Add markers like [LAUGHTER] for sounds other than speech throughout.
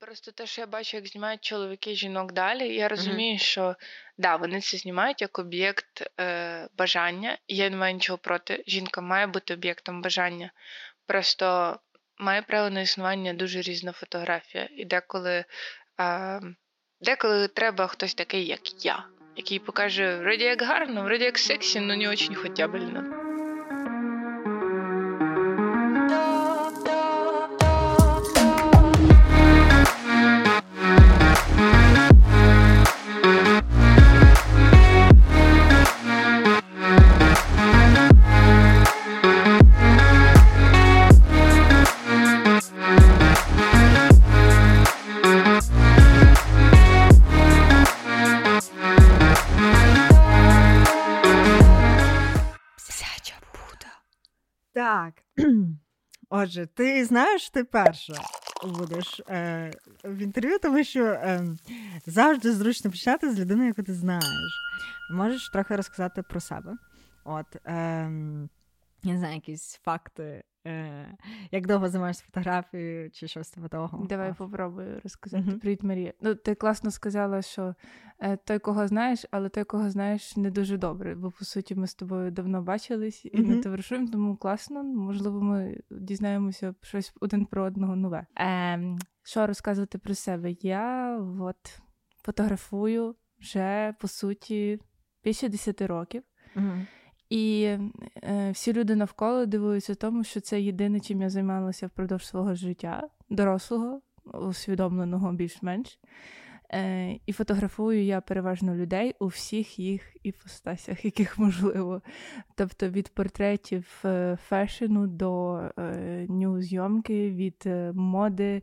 Просто те, що я бачу, як знімають чоловіки жінок далі, я розумію, mm-hmm. що да, вони це знімають як об'єкт е, бажання, і я не маю нічого проти. Жінка має бути об'єктом бажання. Просто має право на існування дуже різна фотографія. І деколи е, деколи треба хтось такий, як я, який покаже вроді як гарно, вроді як сексі, але не дуже хотябельно. Отже, ти знаєш, ти перша будеш е, в інтерв'ю, тому що е, завжди зручно почати з людини, яку ти знаєш. Можеш трохи розказати про себе. От, е, не знаю, якісь факти як довго займаєшся фотографією чи щось типу того? Давай попробую розказати. Mm-hmm. Привіт, Марія. Ну, ти класно сказала, що е, той, кого знаєш, але той, кого знаєш, не дуже добре. Бо по суті ми з тобою давно бачились і mm-hmm. не товаришуємо, тому класно. Можливо, ми дізнаємося щось один про одного нове. Е, Що розказувати про себе? Я от фотографую вже по суті більше 10 років. Mm-hmm. І е, всі люди навколо дивуються тому, що це єдине, чим я займалася впродовж свого життя, дорослого, усвідомленого більш-менш. Е, І фотографую я переважно людей у всіх їх іпостасях, яких можливо. Тобто від портретів е, фешену до е, нью-зйомки, від е, моди,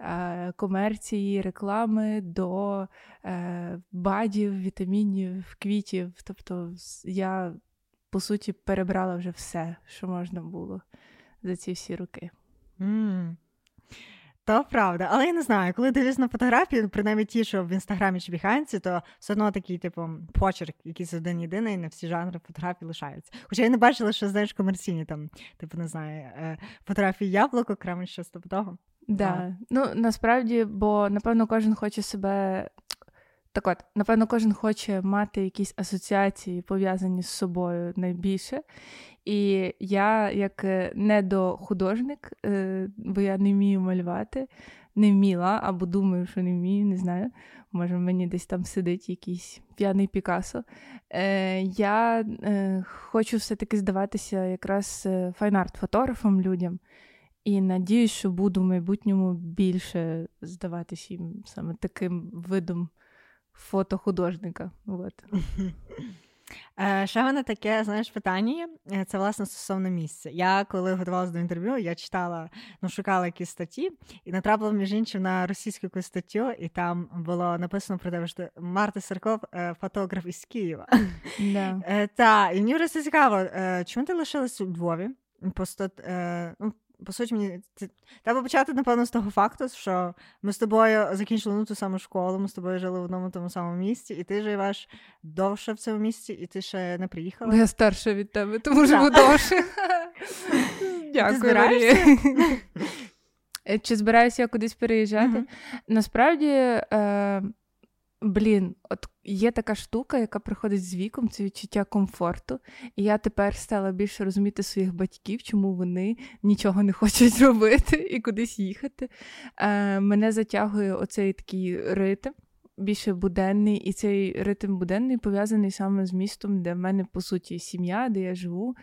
е, комерції, реклами до е, бадів, вітамінів, квітів. Тобто я по суті, перебрала вже все, що можна було за ці всі роки. Mm. То правда, але я не знаю, коли дивлюсь на фотографії, принаймні ті, що в інстаграмі чи біханці, то все одно такий, типу, почерк, якийсь один єдиний, на всі жанри фотографій лишаються. Хоча я не бачила, що знаєш комерційні там, типу, не знаю, е, фотографії яблуко, окремо щось типу того. Да. Ну насправді, бо напевно кожен хоче себе так от, напевно, кожен хоче мати якісь асоціації, пов'язані з собою найбільше. І я, як е, недохудожник, е, бо я не вмію малювати, не вміла, або думаю, що не вмію, не знаю. Може, мені десь там сидить якийсь п'яний Пікасо. Е, Я хочу все-таки здаватися якраз файнарт-фотографом людям. І надіюсь, що буду в майбутньому більше здаватися їм саме таким видом фотохудожника. Вот. Е, ще мене таке, знаєш, питання. Е, це власне стосовно місця. Я коли готувалася до інтерв'ю, я читала, ну шукала якісь статті і натрапила між іншим на російську якусь статтю, і там було написано про те, що Марта Сарков е, фотограф із Києва. Yeah. Та, і мені просто цікаво, чому ти лишилась у Львові? Просто ну, по суті, мені треба почати, напевно, з того факту, що ми з тобою закінчили ну, ту саму школу, ми з тобою жили в одному тому самому місці, і ти живеш довше в цьому місці, і ти ще не приїхала. Я старша від тебе, тому [LAUGHS] живу довше. [LAUGHS] Дякую. [LAUGHS] Е, чи збираюся я кудись переїжджати? Насправді. Блін, от є така штука, яка приходить з віком, це відчуття комфорту. І я тепер стала більше розуміти своїх батьків, чому вони нічого не хочуть [LAUGHS] робити і кудись їхати. Е, Мене затягує оцей такий ритм, більше буденний, і цей ритм буденний пов'язаний саме з містом, де в мене, по суті, сім'я, де я живу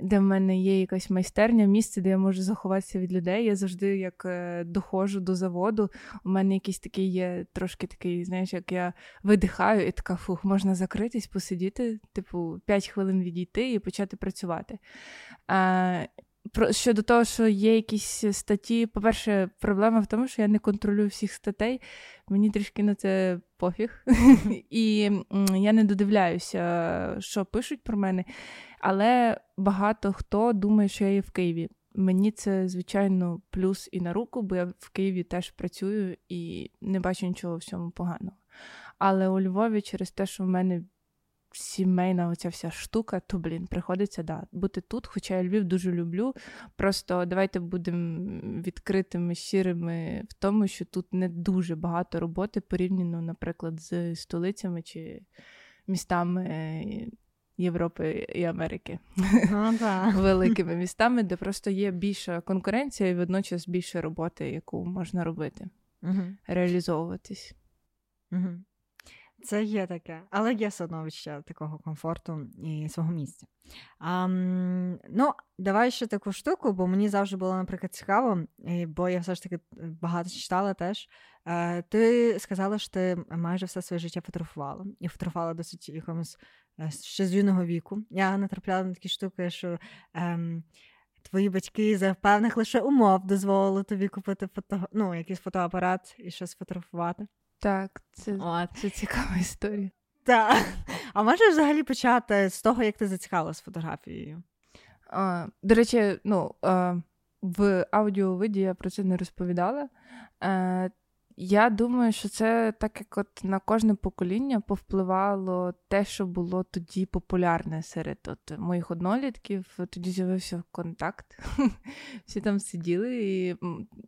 де в мене є якась майстерня, місце, де я можу заховатися від людей. Я завжди як е, доходжу до заводу. У мене якийсь такий є трошки такий, знаєш, як я видихаю, і така фух, можна закритись, посидіти, типу, 5 хвилин відійти і почати працювати. А, про щодо того, що є якісь статті, по-перше, проблема в тому, що я не контролюю всіх статей. Мені трішки на це пофіг. І я не додивляюся, що пишуть про мене. Але багато хто думає, що я є в Києві. Мені це, звичайно, плюс і на руку, бо я в Києві теж працюю і не бачу нічого в цьому поганого. Але у Львові через те, що в мене сімейна оця вся штука, то, блін, приходиться да, бути тут, хоча я Львів дуже люблю. Просто давайте будемо відкритими, щирими в тому, що тут не дуже багато роботи порівняно, наприклад, з столицями чи містами Європи і Америки. Ну, [LAUGHS] Великими містами, де просто є більша конкуренція і водночас більше роботи, яку можна робити, угу. реалізовуватись. Угу. Це є таке, але є все одно ще такого комфорту і свого місця. А, Ну, давай ще таку штуку, бо мені завжди було, наприклад, цікаво, бо я все ж таки багато читала теж. Е, ти сказала, що ти майже все своє життя фотографувала і фотографувала досить якомусь е, ще з юного віку. Я натрапляла на такі штуки, що. Ем, Твої батьки за певних лише умов дозволили тобі купити фото... ну, якийсь фотоапарат і щось фотографувати. Так, це От. це цікава історія. Так. А можеш взагалі почати з того, як ти зацікавилась фотографією? А, До речі, ну, а, в аудіовиді я про це не розповідала. А, я думаю, що це так як от на кожне покоління повпливало те, що було тоді популярне серед от моїх однолітків. Тоді з'явився контакт. [LAUGHS] Всі там сиділи, і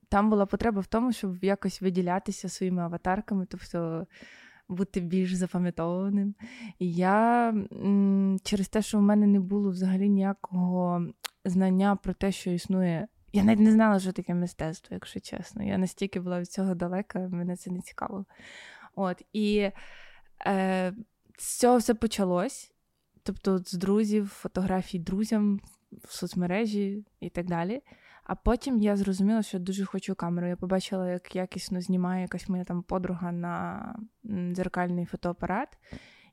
там була потреба в тому, щоб якось виділятися своїми аватарками, тобто бути більш запам'ятованим. І я через те, що в мене не було взагалі ніякого знання про те, що існує я навіть не знала, що таке мистецтво, якщо чесно. Я настільки була від цього далека, мене це не цікавило. От, І е, з цього все почалось. Тобто, з друзів, фотографій друзям в соцмережі і так далі. А потім я зрозуміла, що дуже хочу камеру. Я побачила, як якісно знімає якась моя там подруга на дзеркальний фотоапарат.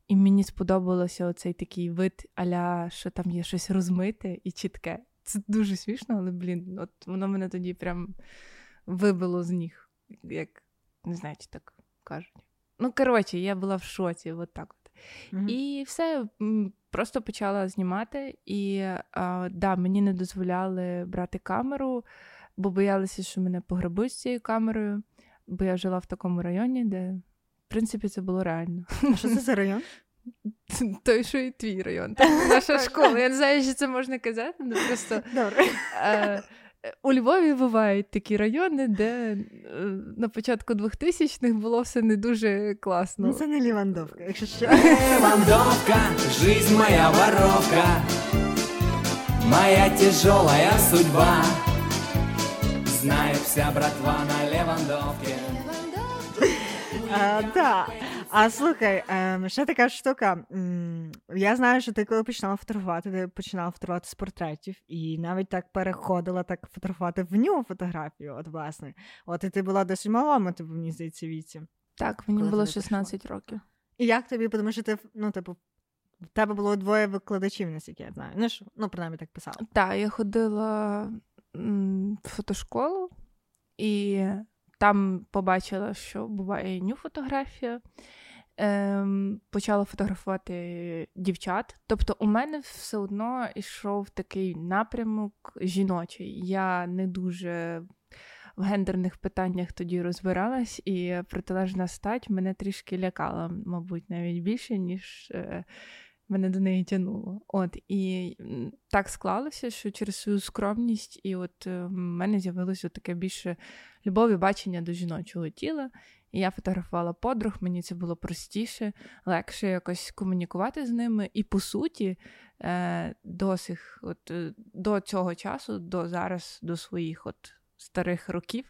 І мені сподобалося оцей такий вид, аля, що там є щось розмите і чітке. Це дуже смішно, але, блін, от воно мене тоді прям вибило з ніг, як не знаю, чи так кажуть. Ну, коротше, я була в шоці, от так от. Mm-hmm. І все, просто почала знімати. І а, да, мені не дозволяли брати камеру, бо боялися, що мене пограбують з цією камерою, бо я жила в такому районі, де, в принципі, це було реально. А що це за [LAUGHS] район? [LAUGHS] Той, що і твій район, [LAUGHS] так, наша школа. Я не знаю, що це можна казати, але просто Добре. Е, у Львові бувають такі райони, де е, на початку 2000-х було все не дуже класно. Ну, це не Лівандовка, якщо що. Лівандовка, жизнь моя воровка, моя тяжелая судьба. Знає вся братва на Левандовке. А, да. А слухай, ем, ще така штука. Я знаю, що ти коли починала фотографувати, ти починала фотографувати з портретів, і навіть так переходила так фотографувати в нього фотографію. От, власне. От і ти була досить малому, типу, мені здається, віці. Так, мені було 16 років. І як тобі, тому що ти, ну, типу, в тебе було двоє викладачів, наскільки я знаю. Ну, що, ну, принаймні так писала. Так, я ходила в фотошколу і там побачила, що буває ню фотографія ем, почала фотографувати дівчат. Тобто, у мене все одно йшов такий напрямок жіночий. Я не дуже в гендерних питаннях тоді розбиралась, і протилежна стать мене трішки лякала, мабуть, навіть більше, ніж. Е, Мене до неї тянуло. От і так склалося, що через свою скромність, і от е, в мене з'явилося таке більше любові бачення до жіночого тіла. Я фотографувала подруг, мені це було простіше, легше якось комунікувати з ними. І по суті, е, до сих, от, е, до цього часу, до зараз, до своїх от старих років,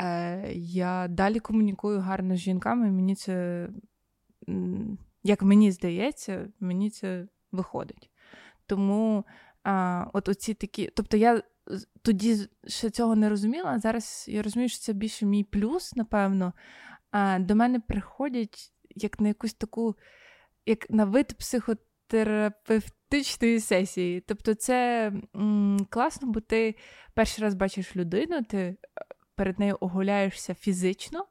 е, я далі комунікую гарно з жінками. Мені це, як мені здається, мені це виходить. Тому от оці такі, тобто я тоді ще цього не розуміла, а зараз я розумію, що це більше мій плюс, напевно. А До мене приходять як на якусь таку, як на вид психотерапевтичної сесії. Тобто, це м, класно, бо ти перший раз бачиш людину, ти е, перед нею оголяєшся фізично,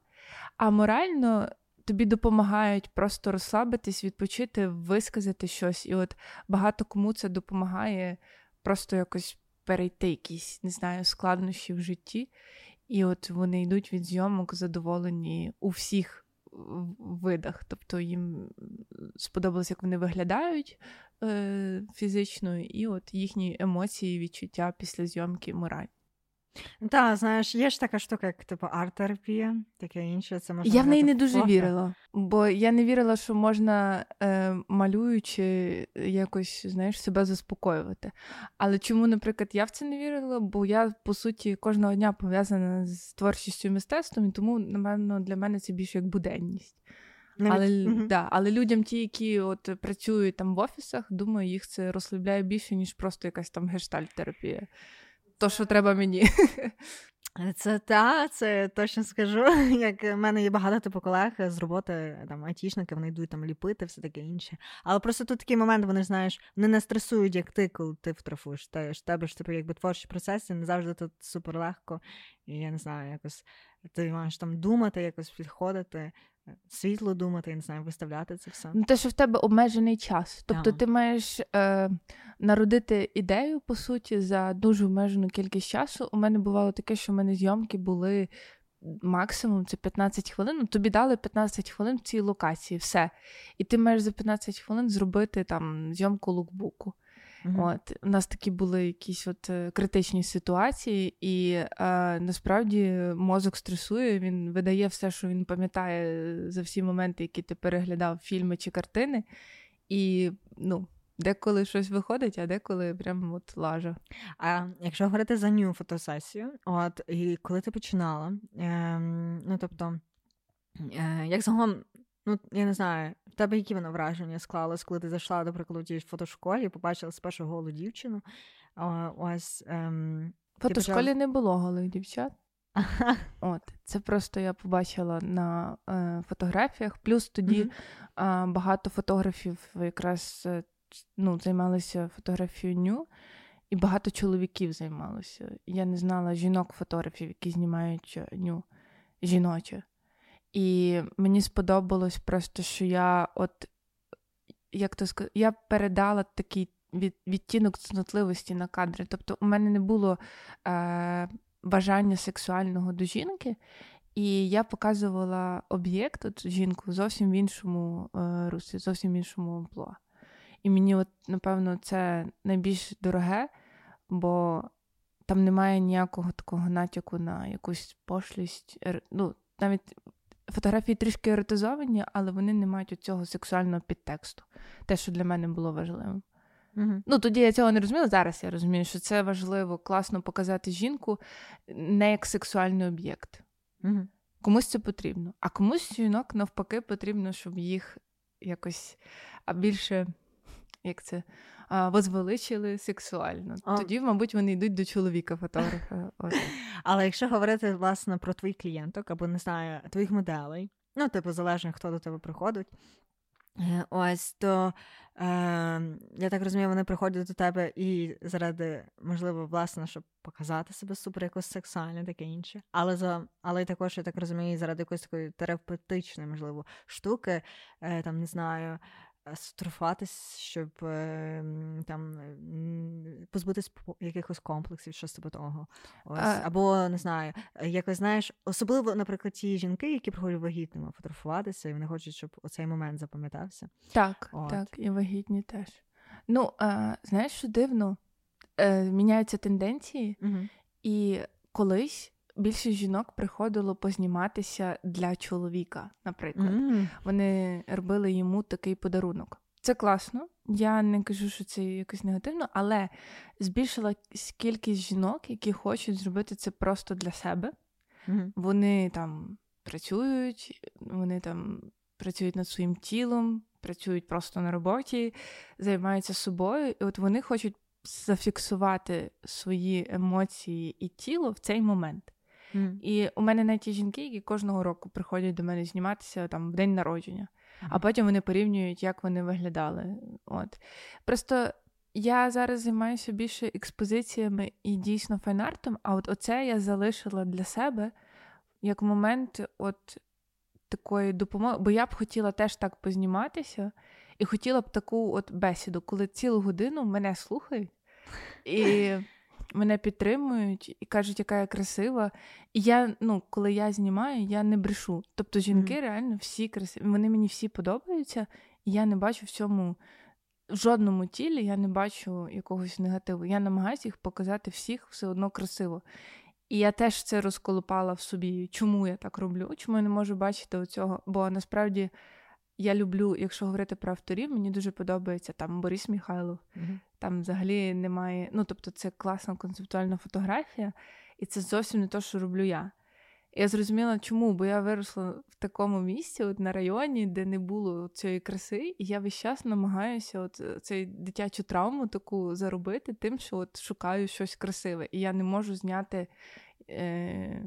а морально. Тобі допомагають просто розслабитись, відпочити, висказати щось. І от багато кому це допомагає просто якось перейти якісь, не знаю, складнощі в житті. І от вони йдуть від зйомок задоволені у всіх видах. Тобто їм сподобалось, як вони виглядають е, фізично, і от їхні емоції, відчуття після зйомки мораль. Так, знаєш, є ж така штука, як типу арт-терапія, таке інше. Це можна Я в неї не дуже фото. вірила, бо я не вірила, що можна е, малюючи якось знаєш, себе заспокоювати. Але чому, наприклад, я в це не вірила? Бо я, по суті, кожного дня пов'язана з творчістю і мистецтвом, і тому, напевно, для мене це більше як буденність. Навіть- Але, Мгм. да, але людям, ті, які от працюють там в офісах, думаю, їх це розслабляє більше, ніж просто якась там гештальт-терапія. То, що треба мені. Це та, це точно скажу. [LAUGHS] Як в мене є багато типу колег з роботи, там айтішники, вони йдуть там ліпити, все таке інше. Але просто тут такий момент, вони знаєш, вони не стресують, як ти, коли ти фотографуєш. Те ж тебе ж типу, якби творчі процеси, не завжди тут супер легко. І я не знаю, якось ти маєш там думати, якось підходити, світло думати, я не знаю, виставляти це все. Ну, те, що в тебе обмежений час. Тобто Так. ти маєш е, народити ідею, по суті, за дуже обмежену кількість часу. У мене бувало таке, що в мене зйомки були максимум це 15 хвилин. Ну, тобі дали 15 хвилин в цій локації, все. І ти маєш за 15 хвилин зробити там зйомку лукбуку. Мгм. От у нас такі були якісь от е, критичні ситуації, і е, насправді мозок стресує. Він видає все, що він пам'ятає за всі моменти, які ти переглядав фільми чи картини. І ну, деколи щось виходить, а деколи прям от лажа. А якщо говорити за ню фотосесію, от і коли ти починала, ем, ну тобто, е, як загалом, ну я не знаю, в тебе які воно враження склалось, коли ти зайшла, до прикладу, тій фотошколі і побачила спершу голу дівчину. Ось ем, В фотошколі почала- не було голих дівчат. [LAUGHS] От, це просто я побачила на е, фотографіях. Плюс тоді Мгм. а, багато фотографів якраз е, ну, займалися фотографією ню, і багато чоловіків займалося. Я не знала жінок-фотографів, які знімають е, ню жіноче. І мені сподобалось просто, що я от як то сказати, я передала такий від, відтінок цнотливості на кадри. Тобто, у мене не було е, бажання сексуального до жінки, і я показувала об'єкт, от жінку, зовсім в іншому е, руслі, зовсім в іншому амплуа. І мені, от, напевно, це найбільш дороге, бо там немає ніякого такого натяку на якусь пошлість. Ну, навіть фотографії трішки еротизовані, але вони не мають цього сексуального підтексту. Те, що для мене було важливим. Ну, тоді я цього не розуміла. Зараз я розумію, що це важливо класно показати жінку не як сексуальний об'єкт. Мгм. Комусь це потрібно. А комусь жінок навпаки потрібно, щоб їх якось а більше, як це, возвеличили сексуально. А. Тоді, мабуть, вони йдуть до чоловіка фотографа. [LAUGHS] Але якщо говорити власне про твоїх клієнток або не знаю, твоїх моделей, ну, типу, залежно, хто до тебе приходить. е, Ось то е, я так розумію, вони приходять до тебе і заради, можливо, власне, щоб показати себе супер якось сексуально, таке інше. Але за але також, я так розумію, заради якоїсь такої терапевтичної, можливо, штуки, е, там не знаю. Е, щоб е, там позбутись по- якихось комплексів, щось типу того. Ось. А- Або не знаю, е, якось знаєш, особливо, наприклад, ті жінки, які приходять вагітними фотографуватися, і вони хочуть, щоб оцей момент запам'ятався. Так, От. так, і вагітні теж. Ну, а, знаєш, що дивно? Е, міняються тенденції, Угу. і колись більше жінок приходило позніматися для чоловіка, наприклад. mm Вони робили йому такий подарунок. Це класно. Я не кажу, що це якось негативно, але збільшила кількість жінок, які хочуть зробити це просто для себе. Вони там працюють, вони там працюють над своїм тілом, працюють просто на роботі, займаються собою, і от вони хочуть зафіксувати свої емоції і тіло в цей момент. І у мене навіть є жінки, які кожного року приходять до мене зніматися там в день народження, а потім вони порівнюють, як вони виглядали. От просто я зараз займаюся більше експозиціями і дійсно файнартом, а от оце я залишила для себе як момент от такої допомоги, бо я б хотіла теж так позніматися, і хотіла б таку от бесіду, коли цілу годину мене слухають. І мене підтримують і кажуть, яка я красива. І я, ну, коли я знімаю, я не брешу. Тобто жінки mm-hmm. реально всі красиві. Вони мені всі подобаються, і я не бачу в цьому. В жодному тілі я не бачу якогось негативу. Я намагаюся їх показати всіх все одно красиво. І я теж це розколупала в собі, чому я так роблю, чому я не можу бачити оцього. Бо насправді я люблю, якщо говорити про авторів, мені дуже подобається там Борис Михайлов. Mm-hmm. Там взагалі немає. Ну, тобто, це класна концептуальна фотографія, і це зовсім не те, що роблю я. Я зрозуміла, чому, бо я виросла в такому місці, от на районі, де не було цієї краси, і я весь час намагаюся от е, цей дитячу травму таку заробити, тим, що от шукаю щось красиве, і я не можу зняти е,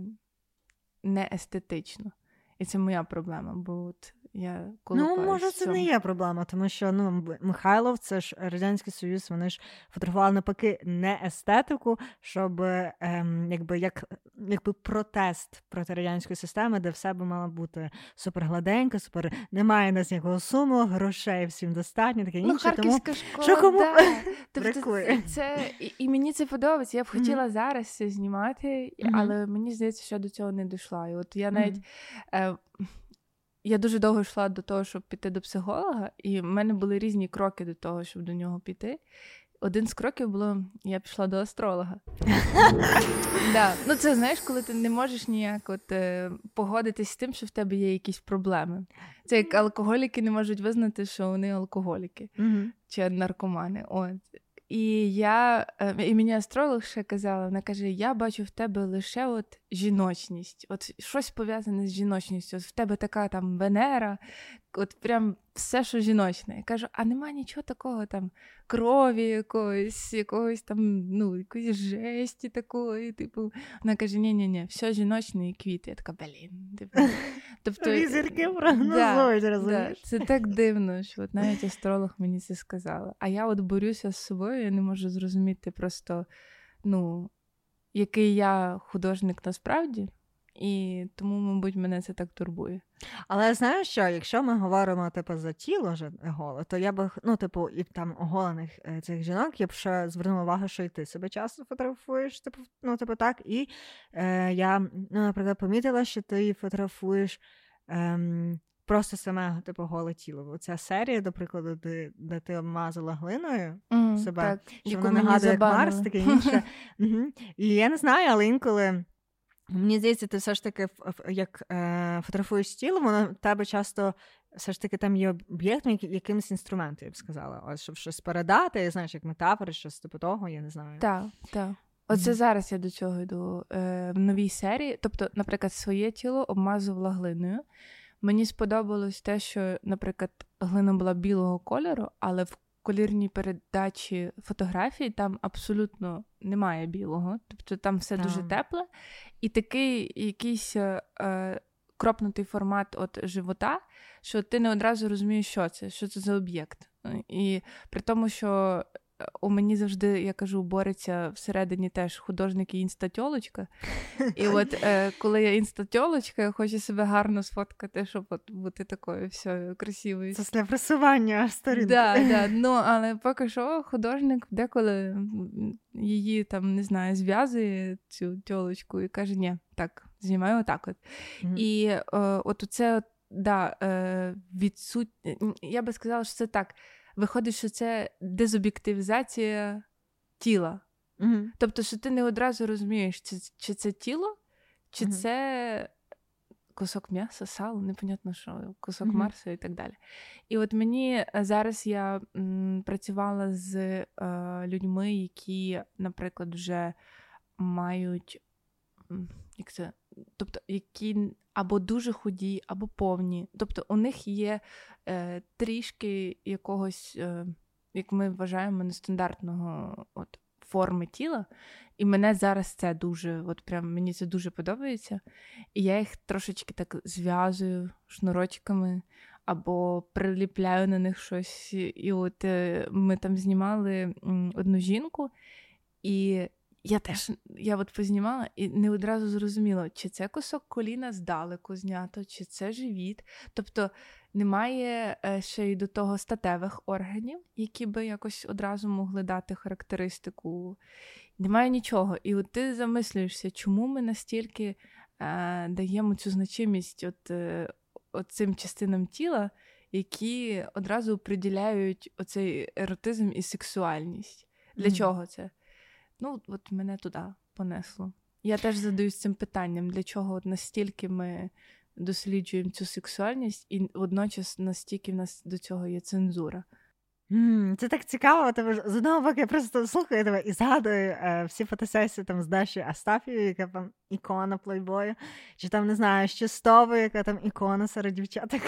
неестетично. І це моя проблема, бо от я Ну, може, це не є проблема, тому що ну, Михайлов, це ж Радянський Союз, вони ж фотографували навпаки не естетику, щоб ем, якби як якби протест проти радянської системи, де все би мало бути супер гладенько, супер немає нас ніякого суму, грошей всім достатньо, таке ну, інше. Тому школа, що кому да. [LAUGHS] тобто, це, і, і мені це подобається. Я б хотіла mm-hmm. зараз це знімати, mm-hmm. але мені здається, що до цього не дійшла. І от я навіть. Mm-hmm. Е, я дуже довго йшла до того, щоб піти до психолога, і в мене були різні кроки до того, щоб до нього піти. Один з кроків було, я пішла до астролога. [LAUGHS] да. Ну, це знаєш, коли ти не можеш ніяк от, е, погодитись з тим, що в тебе є якісь проблеми. Це як алкоголіки не можуть визнати, що вони алкоголіки чи наркомани. От. І я, і мені астролог ще казала, вона каже: Я бачу в тебе лише от жіночність, от щось пов'язане з жіночністю. От в тебе така там Венера, от прям все, що жіночне. Я кажу, а нема нічого такого там крові, якоїсь, якогось там, ну, якоїсь жесті такої. Типу, вона каже: ні ні ні все жіночне і квіти. Я така, блін. Типу, [LAUGHS] тобто, Візерки прогнозують, розумієш? Да, Це так дивно, що от навіть астролог мені це сказала. А я от борюся з собою, я не можу зрозуміти просто, ну, який я художник насправді. І тому, мабуть, мене це так турбує. Але знаєш що, якщо ми говоримо типу, за тіло голе, то я би ну, типу, і там оголених е, цих жінок, я б ще звернула увагу, що і ти себе часто фотографуєш, типу, ну, типу так. І е, я, ну, наприклад, помітила, що ти фотографуєш ем, просто саме типу голе тіло. Оця серія, до прикладу, де, де ти обмазала глиною mm, себе, так, що вона нагадує як Марс, таке інше. [LAUGHS] І я не знаю, але інколи. Мені здається, ти все ж таки як е, фотографуєш тіло, воно в тебе часто все ж таки там є об'єктом, якимось інструментом, я б сказала. Ось щоб щось передати, знаєш, як метафори, щось типу того, я не знаю. Так, так. Оце mm-hmm. зараз я до цього йду е, в новій серії. Тобто, наприклад, своє тіло обмазувала глиною. Мені сподобалось те, що, наприклад, глина була білого кольору, але в колірній передачі фотографій там абсолютно немає білого, тобто там все так. дуже тепле. І такий якийсь е, е, кропнутий формат от живота, що ти не одразу розумієш, що це, що це за об'єкт. І при тому, що у мені завжди, я кажу, бореться всередині теж художник і інстатьолочка. І [LAUGHS] от е, коли я інстатьолочка, я хочу себе гарно сфоткати, щоб от бути такою все красивою. Це для просування сторінки. Да, да. [LAUGHS] Ну, але поки що художник деколи її там не знаю, зв'язує цю тьолочку і каже: ні, так, знімаю отак. от. Mm-hmm. І е, от це, да, е, відсут... Я би сказала, що це так виходить, що це дезоб'єктивізація тіла. Угу. Тобто, що ти не одразу розумієш, чи, чи це тіло, чи угу. це кусок м'яса, сало, непонятно що, кусок угу. Марсу і так далі. І от мені е, зараз я м, працювала з е, людьми, які, наприклад, вже мають як це, тобто, які або дуже худі, або повні. Тобто у них є е, трішки якогось, е, як ми вважаємо, нестандартного от, форми тіла. І мене зараз це дуже, от прям мені це дуже подобається. І я їх трошечки так зв'язую шнурочками або приліпляю на них щось. І от е, ми там знімали одну жінку, і я теж я от познімала і не одразу зрозуміла, чи це кусок коліна здалеку знято, чи це живіт. Тобто немає е, ще й до того статевих органів, які би якось одразу могли дати характеристику. Немає нічого. І от ти замислюєшся, чому ми настільки е, даємо цю значимість от, е, от цим частинам тіла, які одразу приділяють оцей еротизм і сексуальність. Для mm. чого це? Ну, от мене туди понесло. Я теж задаюсь цим питанням, для чого от настільки ми досліджуємо цю сексуальність, і водночас настільки в нас до цього є цензура. Це так цікаво, тому з одного боку я просто слухаю тебе і згадую е, всі фотосесії там з Даші Астафією, яка там ікона плейбою, чи там не знаю, ще Стовою, яка там ікона серед дівчаток.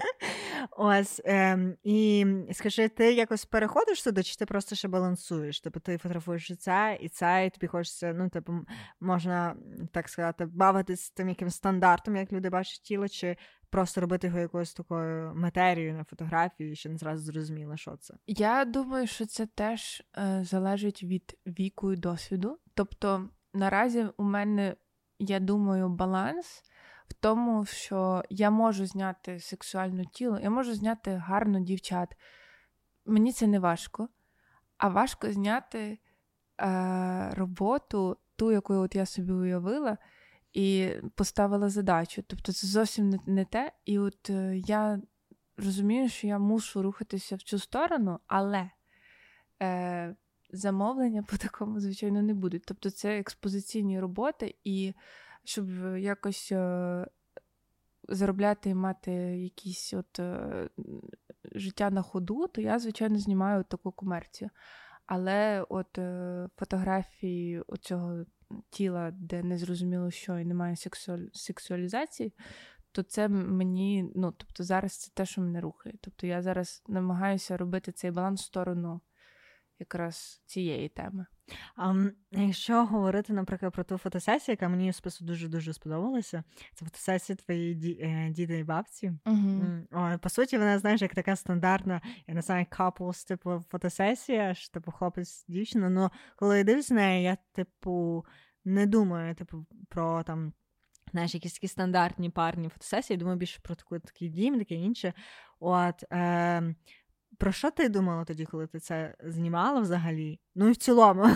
[LAUGHS] Ось. Е, і скажи, ти якось переходиш туди, чи ти просто ще балансуєш? Тобто ти фотографуєш і це, і це, і тобі хочеться, ну, типу, можна так сказати, бавитись тим яким стандартом, як люди бачать тіло, чи просто робити його якоюсь такою матерією на фотографії, що не зразу зрозуміло, що це. Я думаю, що це теж е, залежить від віку і досвіду. Тобто, наразі у мене, я думаю, баланс. В тому, що я можу зняти сексуальне тіло, я можу зняти гарно дівчат. Мені це не важко, а важко зняти е, роботу, ту, яку от я собі уявила, і поставила задачу. Тобто це зовсім не те. І от е, я розумію, що я мушу рухатися в цю сторону, але е, замовлення по такому, звичайно, не будуть. Тобто це експозиційні роботи, і щоб якось е, заробляти і мати якісь от е, життя на ходу, то я, звичайно, знімаю таку комерцію. Але от е, фотографії оцього тіла, де не зрозуміло, що і немає сексуаль... сексуалізації, то це мені, ну тобто, зараз це те, що мене рухає. Тобто я зараз намагаюся робити цей баланс в сторону якраз цієї теми. Якщо говорити, наприклад, про ту фотосесію, яка мені спису дуже-дуже сподобалася, це фотосесія твоєї е, діда і бабці. Uh-huh. По суті, вона, знаєш, як така стандартна, я не знаю, couples, типу, фотосесія, що, типу, хлопець, дівчина. Ну, коли я дивлюсь на неї, я, типу, не думаю, типу, про там. Знаєш, якісь такі стандартні парні фотосесії, думаю більше про таку, такий дім, таке інше. От, е, про що ти думала тоді, коли ти це знімала взагалі? Ну і в цілому,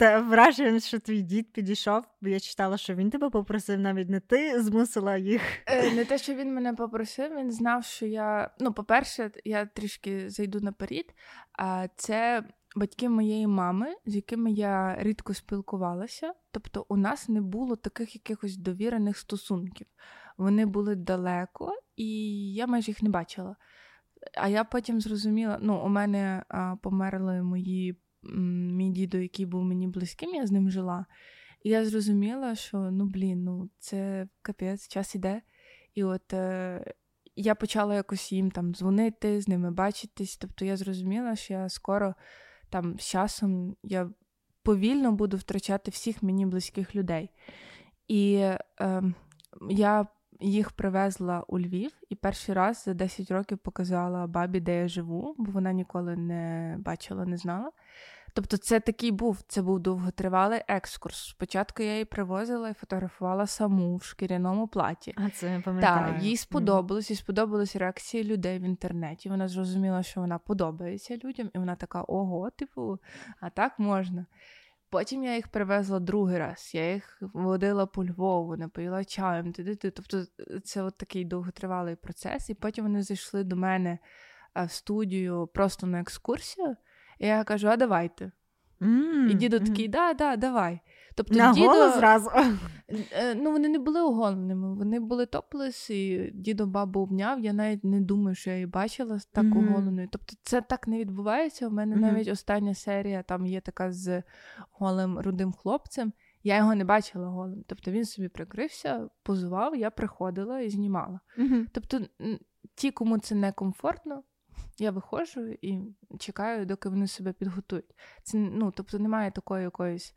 [LAUGHS] враження, що твій дід підійшов, бо я читала, що він тебе попросив, навіть не ти змусила їх. Е, не те, що він мене попросив, він знав, що я. Ну, по-перше, я трішки зайду наперед. А це батьки моєї мами, з якими я рідко спілкувалася. Тобто, у нас не було таких якихось довірених стосунків. Вони були далеко, і я майже їх не бачила. А я потім зрозуміла: ну, у мене а, померли мої мій дідо, який був мені близьким, я з ним жила. І я зрозуміла, що ну блін, ну це капець, час іде. І от е, я почала якось їм там дзвонити, з ними бачитись. Тобто я зрозуміла, що я скоро там з часом я повільно буду втрачати всіх мені близьких людей. І е, я їх привезла у Львів і перший раз за 10 років показала бабі, де я живу, бо вона ніколи не бачила, не знала. Тобто, це такий був, це був довготривалий екскурс. Спочатку я її привозила і фотографувала саму в шкіряному платі. А це я пам'ятаю. Так, їй сподобалось, їй сподобались реакції людей в інтернеті. Вона зрозуміла, що вона подобається людям, і вона така: ого, типу, а так можна. Потім я їх привезла другий раз. Я їх водила по Львову, напоїла чаєм. Тобто це от такий довготривалий процес. І потім вони зайшли до мене в студію просто на екскурсію. І я кажу: а давайте. Mm-hmm. І дідо такий, да, да, давай. Тобто На дідо зразу. Е, ну, вони не були оголеними, вони були топлес, і дідо бабу обняв. Я навіть не думаю, що я її бачила так mm-hmm. оголеною. Тобто, це так не відбувається. У мене mm-hmm. навіть остання серія там є така з голим рудим хлопцем. Я його не бачила голим. Тобто він собі прикрився, позував, я приходила і знімала. Тобто, ті, кому це некомфортно, я виходжу і чекаю, доки вони себе підготують. Це ну, тобто немає такої якоїсь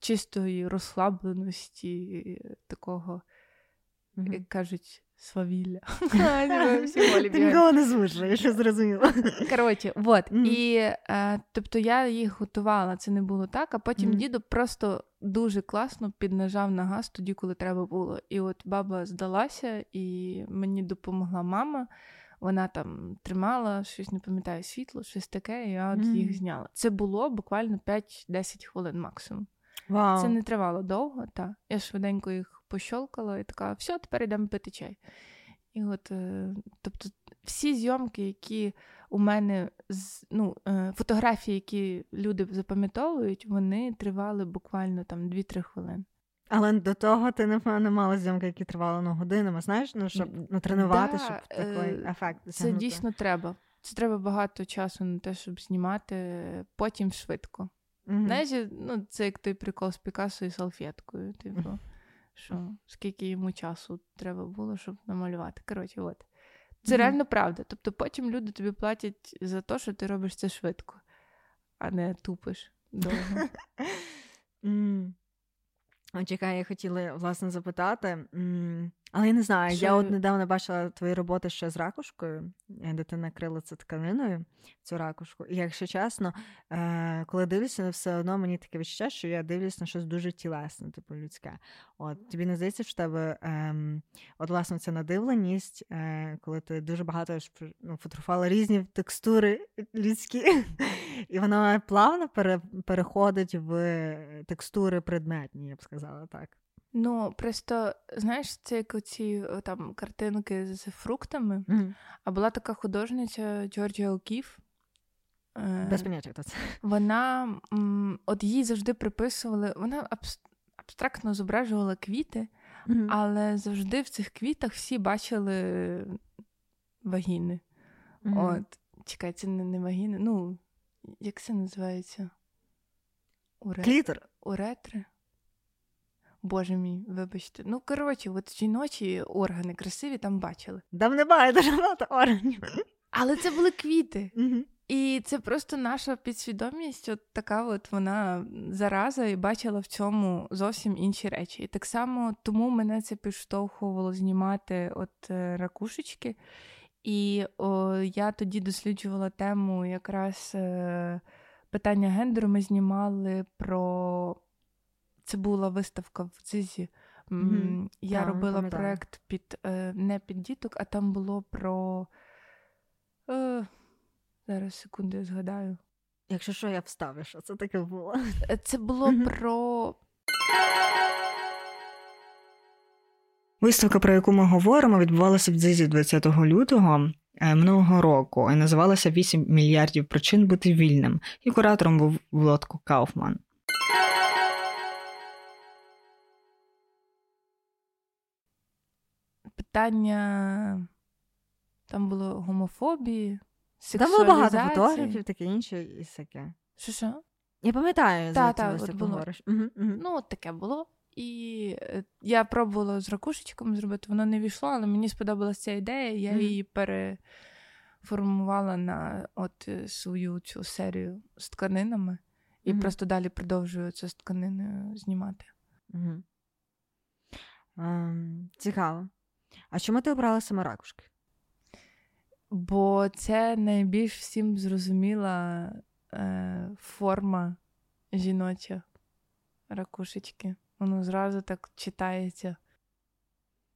чистої розслабленості, такого, mm-hmm. як кажуть, свавілля. Ти нікого не змушує, я ще зрозуміла. Коротше, от. І е, тобто я їх готувала, це не було так, а потім дідо просто дуже класно піднажав на газ тоді, коли треба було. І от баба здалася, і мені допомогла мама. вона там тримала щось, не пам'ятаю, світло, щось таке, і я от mm. їх зняла. Це було буквально 5-10 хвилин максимум. Wow. Це не тривало довго, та я швиденько їх пощолкала і така, все, тепер йдемо пити чай. І от, е, тобто, всі зйомки, які у мене ну, е, фотографії, які люди запам'ятовують, вони тривали буквально там 2-3 хвилини. Але до того ти, напевно, мала зйомки, які тривали ну, годинами, знаєш, ну, щоб натренувати, да, щоб такий е, ефект. Досягнути. Це дійсно треба. Це треба багато часу на те, щоб знімати потім швидко. Mm-hmm. Знаєш, ну, це як той прикол з Пікасо і салфеткою. Типу, mm-hmm. що скільки йому часу треба було, щоб намалювати. Коротше, от. Це mm-hmm. реально правда. Тобто потім люди тобі платять за те, що ти робиш це швидко, а не тупиш довго. [LAUGHS] Чекай, я хотіла власне запитати. Але я не знаю, Що... я от недавно бачила твої роботи ще з ракушкою, де ти накрила це тканиною, цю ракушку. І якщо чесно, е, коли дивлюся, все одно мені таке відчуття, що я дивлюсь на щось дуже тілесне, типу людське. От тобі не здається, що в тебе ем, от власне ця надивленість, е, коли ти дуже багато ну, фотографувала різні текстури людські, [LAUGHS] і вона плавно пере, переходить в текстури предметні, я б сказала так. Ну, просто, знаєш, це як оці там картинки з фруктами. Mm-hmm. А була така художниця Джорджія Окіф. Е, Без поняття хто це. Вона от їй завжди приписували, вона абстрактно зображувала квіти, mm-hmm. але завжди в цих квітах всі бачили вагіни. Mm-hmm. От, Чекай, це не, не вагіни. Ну, як це називається? Урет... Клітер. Уретри. Боже мій, вибачте. Ну, коротше, от жіночі органи красиві там бачили. Там немає дуже багато органів. Але це були квіти. І це просто наша підсвідомість, от така от вона зараза і бачила в цьому зовсім інші речі. І так само тому мене це підштовхувало знімати от е, ракушечки. І о, я тоді досліджувала тему якраз е, питання гендеру. Ми знімали про це була виставка в Дзизі. Mm-hmm. Я так, робила пам'ятаю. проєкт під е, не під діток, а там було про. Е, Зараз секунду я згадаю. Якщо що, я вставлю, що це таке було. Е, це було mm-hmm. про. Виставка, про яку ми говоримо, відбувалася в Дзизі 20 лютого минулого року і називалася «8 мільярдів причин бути вільним. І куратором був Володко Кауфман. Питання там було гомофобії, Там було багато фотографів, таке інше і таке. Що що? Я пам'ятаю, та, та, от було. говориш. Угу, угу. Ну, от таке було. І е, я пробувала з ракушечком зробити, воно не війшло, але мені сподобалася ця ідея, я mm її переформувала на от е, свою цю серію з тканинами і mm просто далі продовжую це з тканиною знімати. Mm-hmm. Um, цікаво. А чому ти обрала саме ракушки? Бо це найбільш всім зрозуміла е, форма жіноча ракушечки. Воно зразу так читається.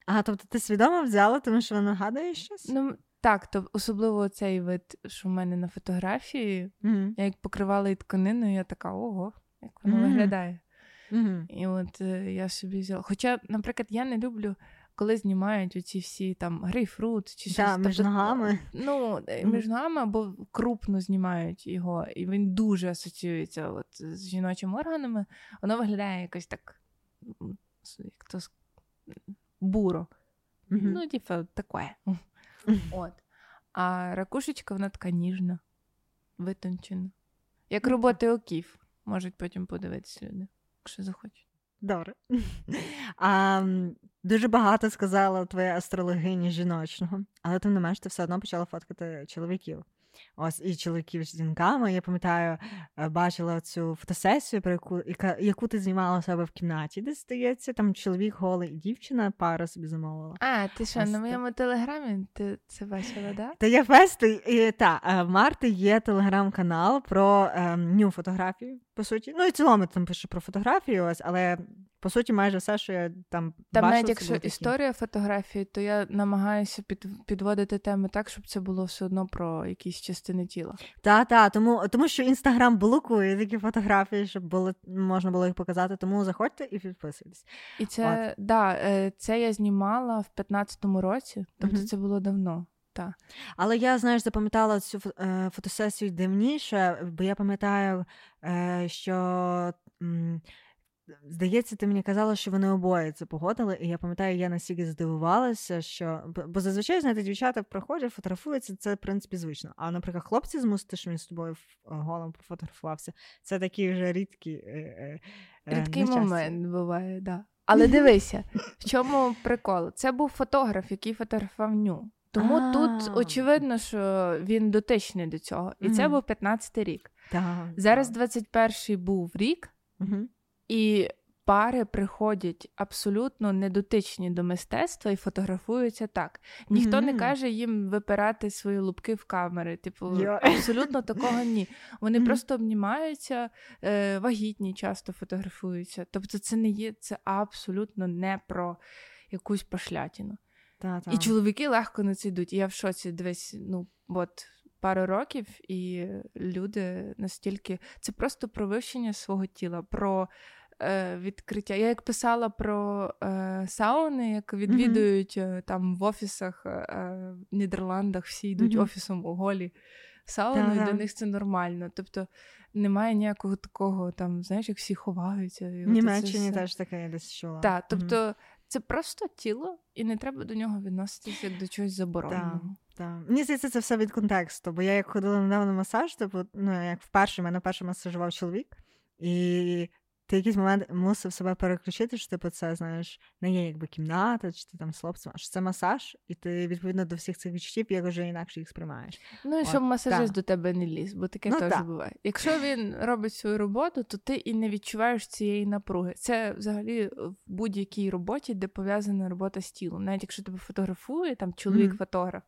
А, тобто ти свідомо взяла, тому що воно нагадує щось? Ну, так, то особливо цей вид, що в мене на фотографії, mm-hmm. я як покривала і тканину, я така, ого, як воно mm-hmm. виглядає. Mm-hmm. І от е, я собі взяла. Хоча, наприклад, я не люблю коли знімають оці всі там грейпфрут чи щось. Да, між тобто, ногами. Ну, е, між ногами або крупно знімають його, і він дуже асоціюється от, з жіночими органами. Воно виглядає якось так, як то буро. Mm-hmm. Ну, типу, таке. От. А ракушечка, вона така ніжна, витончена. Як роботи оків, можуть потім подивитися люди, якщо захочуть. Добре. [LAUGHS] А, Дуже багато сказала твоя астрологиня жіночного, але тим не менш ти все одно почала фоткати чоловіків. Ось і чоловіків з жінками. Я пам'ятаю, е, бачила цю фотосесію, про яку яка, яку ти знімала у себе в кімнаті, де здається, там чоловік голий і дівчина пара собі замовила. А, ти що, Ось на моєму телеграмі ти це бачила, да? Та є фести, і та е, в Марти є телеграм-канал про ем, ню фотографію, по суті. Ну і цілому там пише про фотографію, ось, але по суті, майже все, що я там Та бачила, навіть якщо історія фотографії, то я намагаюся під, підводити теми так, щоб це було все одно про якісь частини тіла. Та, та, тому, тому що інстаграм блокує такі фотографії, щоб було можна було їх показати. Тому заходьте і підписуйтесь. І це да, е, це я знімала в 15-му році, тобто Мгм. це було давно. Та. Але я, знаєш, запам'ятала цю е, фотосесію дивніше, бо я пам'ятаю, е, що. м, Здається, ти мені казала, що вони обоє це погодили, і я пам'ятаю, я настільки здивувалася, що бо- зазвичай знаєте, дівчата приходять, фотографуються, це в принципі звично. А наприклад, хлопці змусити, що він з тобою ф- голом пофотографувався, це такі вже. Е, е, е, Рідкий момент буває, да. Але дивися, в [LAUGHS] чому прикол? Це був фотограф, який фотографував ню. Тому А. тут очевидно, що він дотичний до цього. І це був 15-й рік. Так, Зараз так. 21-й був рік, Мгм. І пари приходять абсолютно недотичні до мистецтва і фотографуються так. Ніхто не каже їм випирати свої лупки в камери. Типу, Йо. [LAUGHS] абсолютно такого ні. Вони Мгм. просто обнімаються, е, вагітні часто фотографуються. Тобто, це не є це абсолютно не про якусь пошлятіну. Та, та. І чоловіки легко на це йдуть. І я в шоці дивись, ну от пару років, і люди настільки це просто про вивчення свого тіла, про е, відкриття. Я як писала про е, сауни, як відвідують е, там в офісах е, е, в Нідерландах, всі йдуть Мгм. офісом у голі. Сауну, і для них це нормально. Тобто немає ніякого такого, там, знаєш, як всі ховаються. і В Німеччині теж таке я десь чула. Так, тобто це просто тіло, і не треба до нього відноситися як до чогось забороненого. Так. Мені здається, це все від контексту, бо я як ходила недавно на масаж, типу, ну як вперше мене перший масажував чоловік, і ти якийсь момент мусив себе переключити, що типу це знаєш, не є якби кімната, чи ти там з хлопцем, а що це масаж, і ти відповідно до всіх цих відчуттів як вже інакше їх сприймаєш. Ну і От, щоб масажист так. до тебе не ліз, бо таке Ну, теж так. буває. Якщо він робить свою роботу, то ти і не відчуваєш цієї напруги. Це взагалі в будь-якій роботі, де пов'язана робота з тілом. Навіть якщо тебе фотографує, там чоловік-фотограф.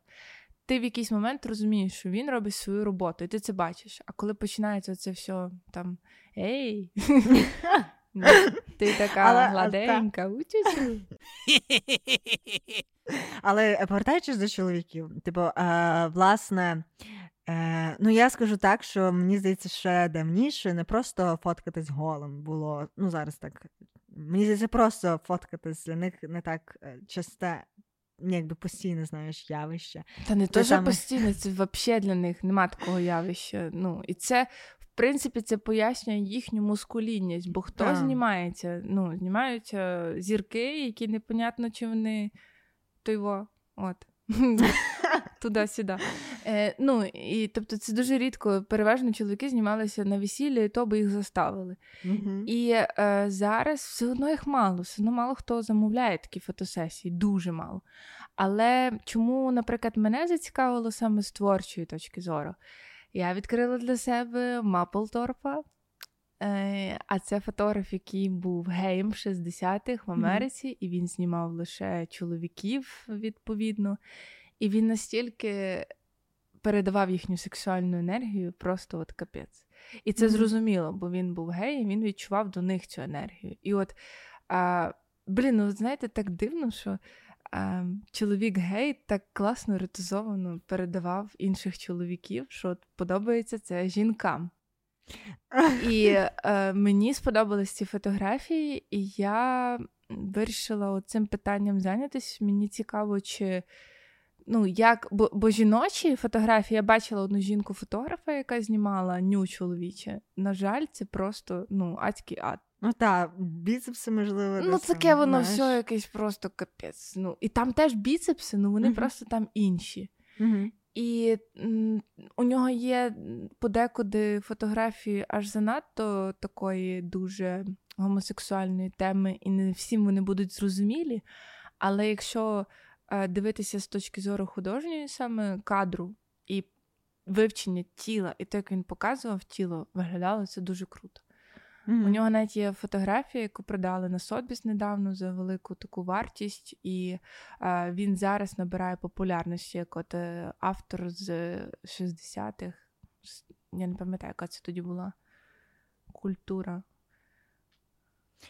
Ти в якийсь момент розумієш, що він робить свою роботу, і ти це бачиш. А коли починається це все там ей, [LAUGHS] ну, ти така гладенька, учучу. Але е, повертаючись до чоловіків, типу, е, власне, е, ну я скажу так, що мені здається, ще давніше не просто фоткатись голим було. Ну зараз так. Мені здається, просто фоткатись для них не так е, часте, якби постійне, знаєш, явище. Та не Те то, що постійно, це взагалі для них нема такого явища. Ну, і це, в принципі, це пояснює їхню мускулінність, бо хто Так. знімається? Ну, знімаються зірки, які непонятно, чи вони той от. [LAUGHS] Туди-сюди. Е, ну, і тобто це дуже рідко. Переважно чоловіки знімалися на весіллі, і то би їх заставили. І е, зараз все одно їх мало, все одно мало хто замовляє такі фотосесії, дуже мало. Але чому, наприклад, мене зацікавило саме з творчої точки зору? Я відкрила для себе Маплторпа. Е, а це фотограф, який був геєм 60-х в Америці, і він знімав лише чоловіків, відповідно. І він настільки передавав їхню сексуальну енергію, просто от капець. І це Мгм. зрозуміло, бо він був гей, і він відчував до них цю енергію. І от, а, блін, ну знаєте, так дивно, що а, чоловік гей так класно еротизовано передавав інших чоловіків, що от подобається це жінкам. І е, мені сподобались ці фотографії, і я вирішила цим питанням зайнятися. Мені цікаво, чи ну як, бо, бо жіночі фотографії, я бачила одну жінку-фотографа, яка знімала ню чоловіче. На жаль, це просто ну, адський ад. Ну так, біцепси, можливо. Ну, таке воно знаєш. все якесь просто капець. Ну, і там теж біцепси, ну вони Мгм. просто там інші. Мгм. І м, у нього є подекуди фотографії аж занадто такої дуже гомосексуальної теми, і не всім вони будуть зрозумілі. Але якщо дивитися з точки зору художньої саме кадру і вивчення тіла, і те, як він показував тіло, виглядало це дуже круто. Мгм. У нього навіть є фотографія, яку продали на Сотбіс недавно за велику таку вартість, і е, він зараз набирає популярності як от е, автор з 60-х. Я не пам'ятаю, яка це тоді була культура.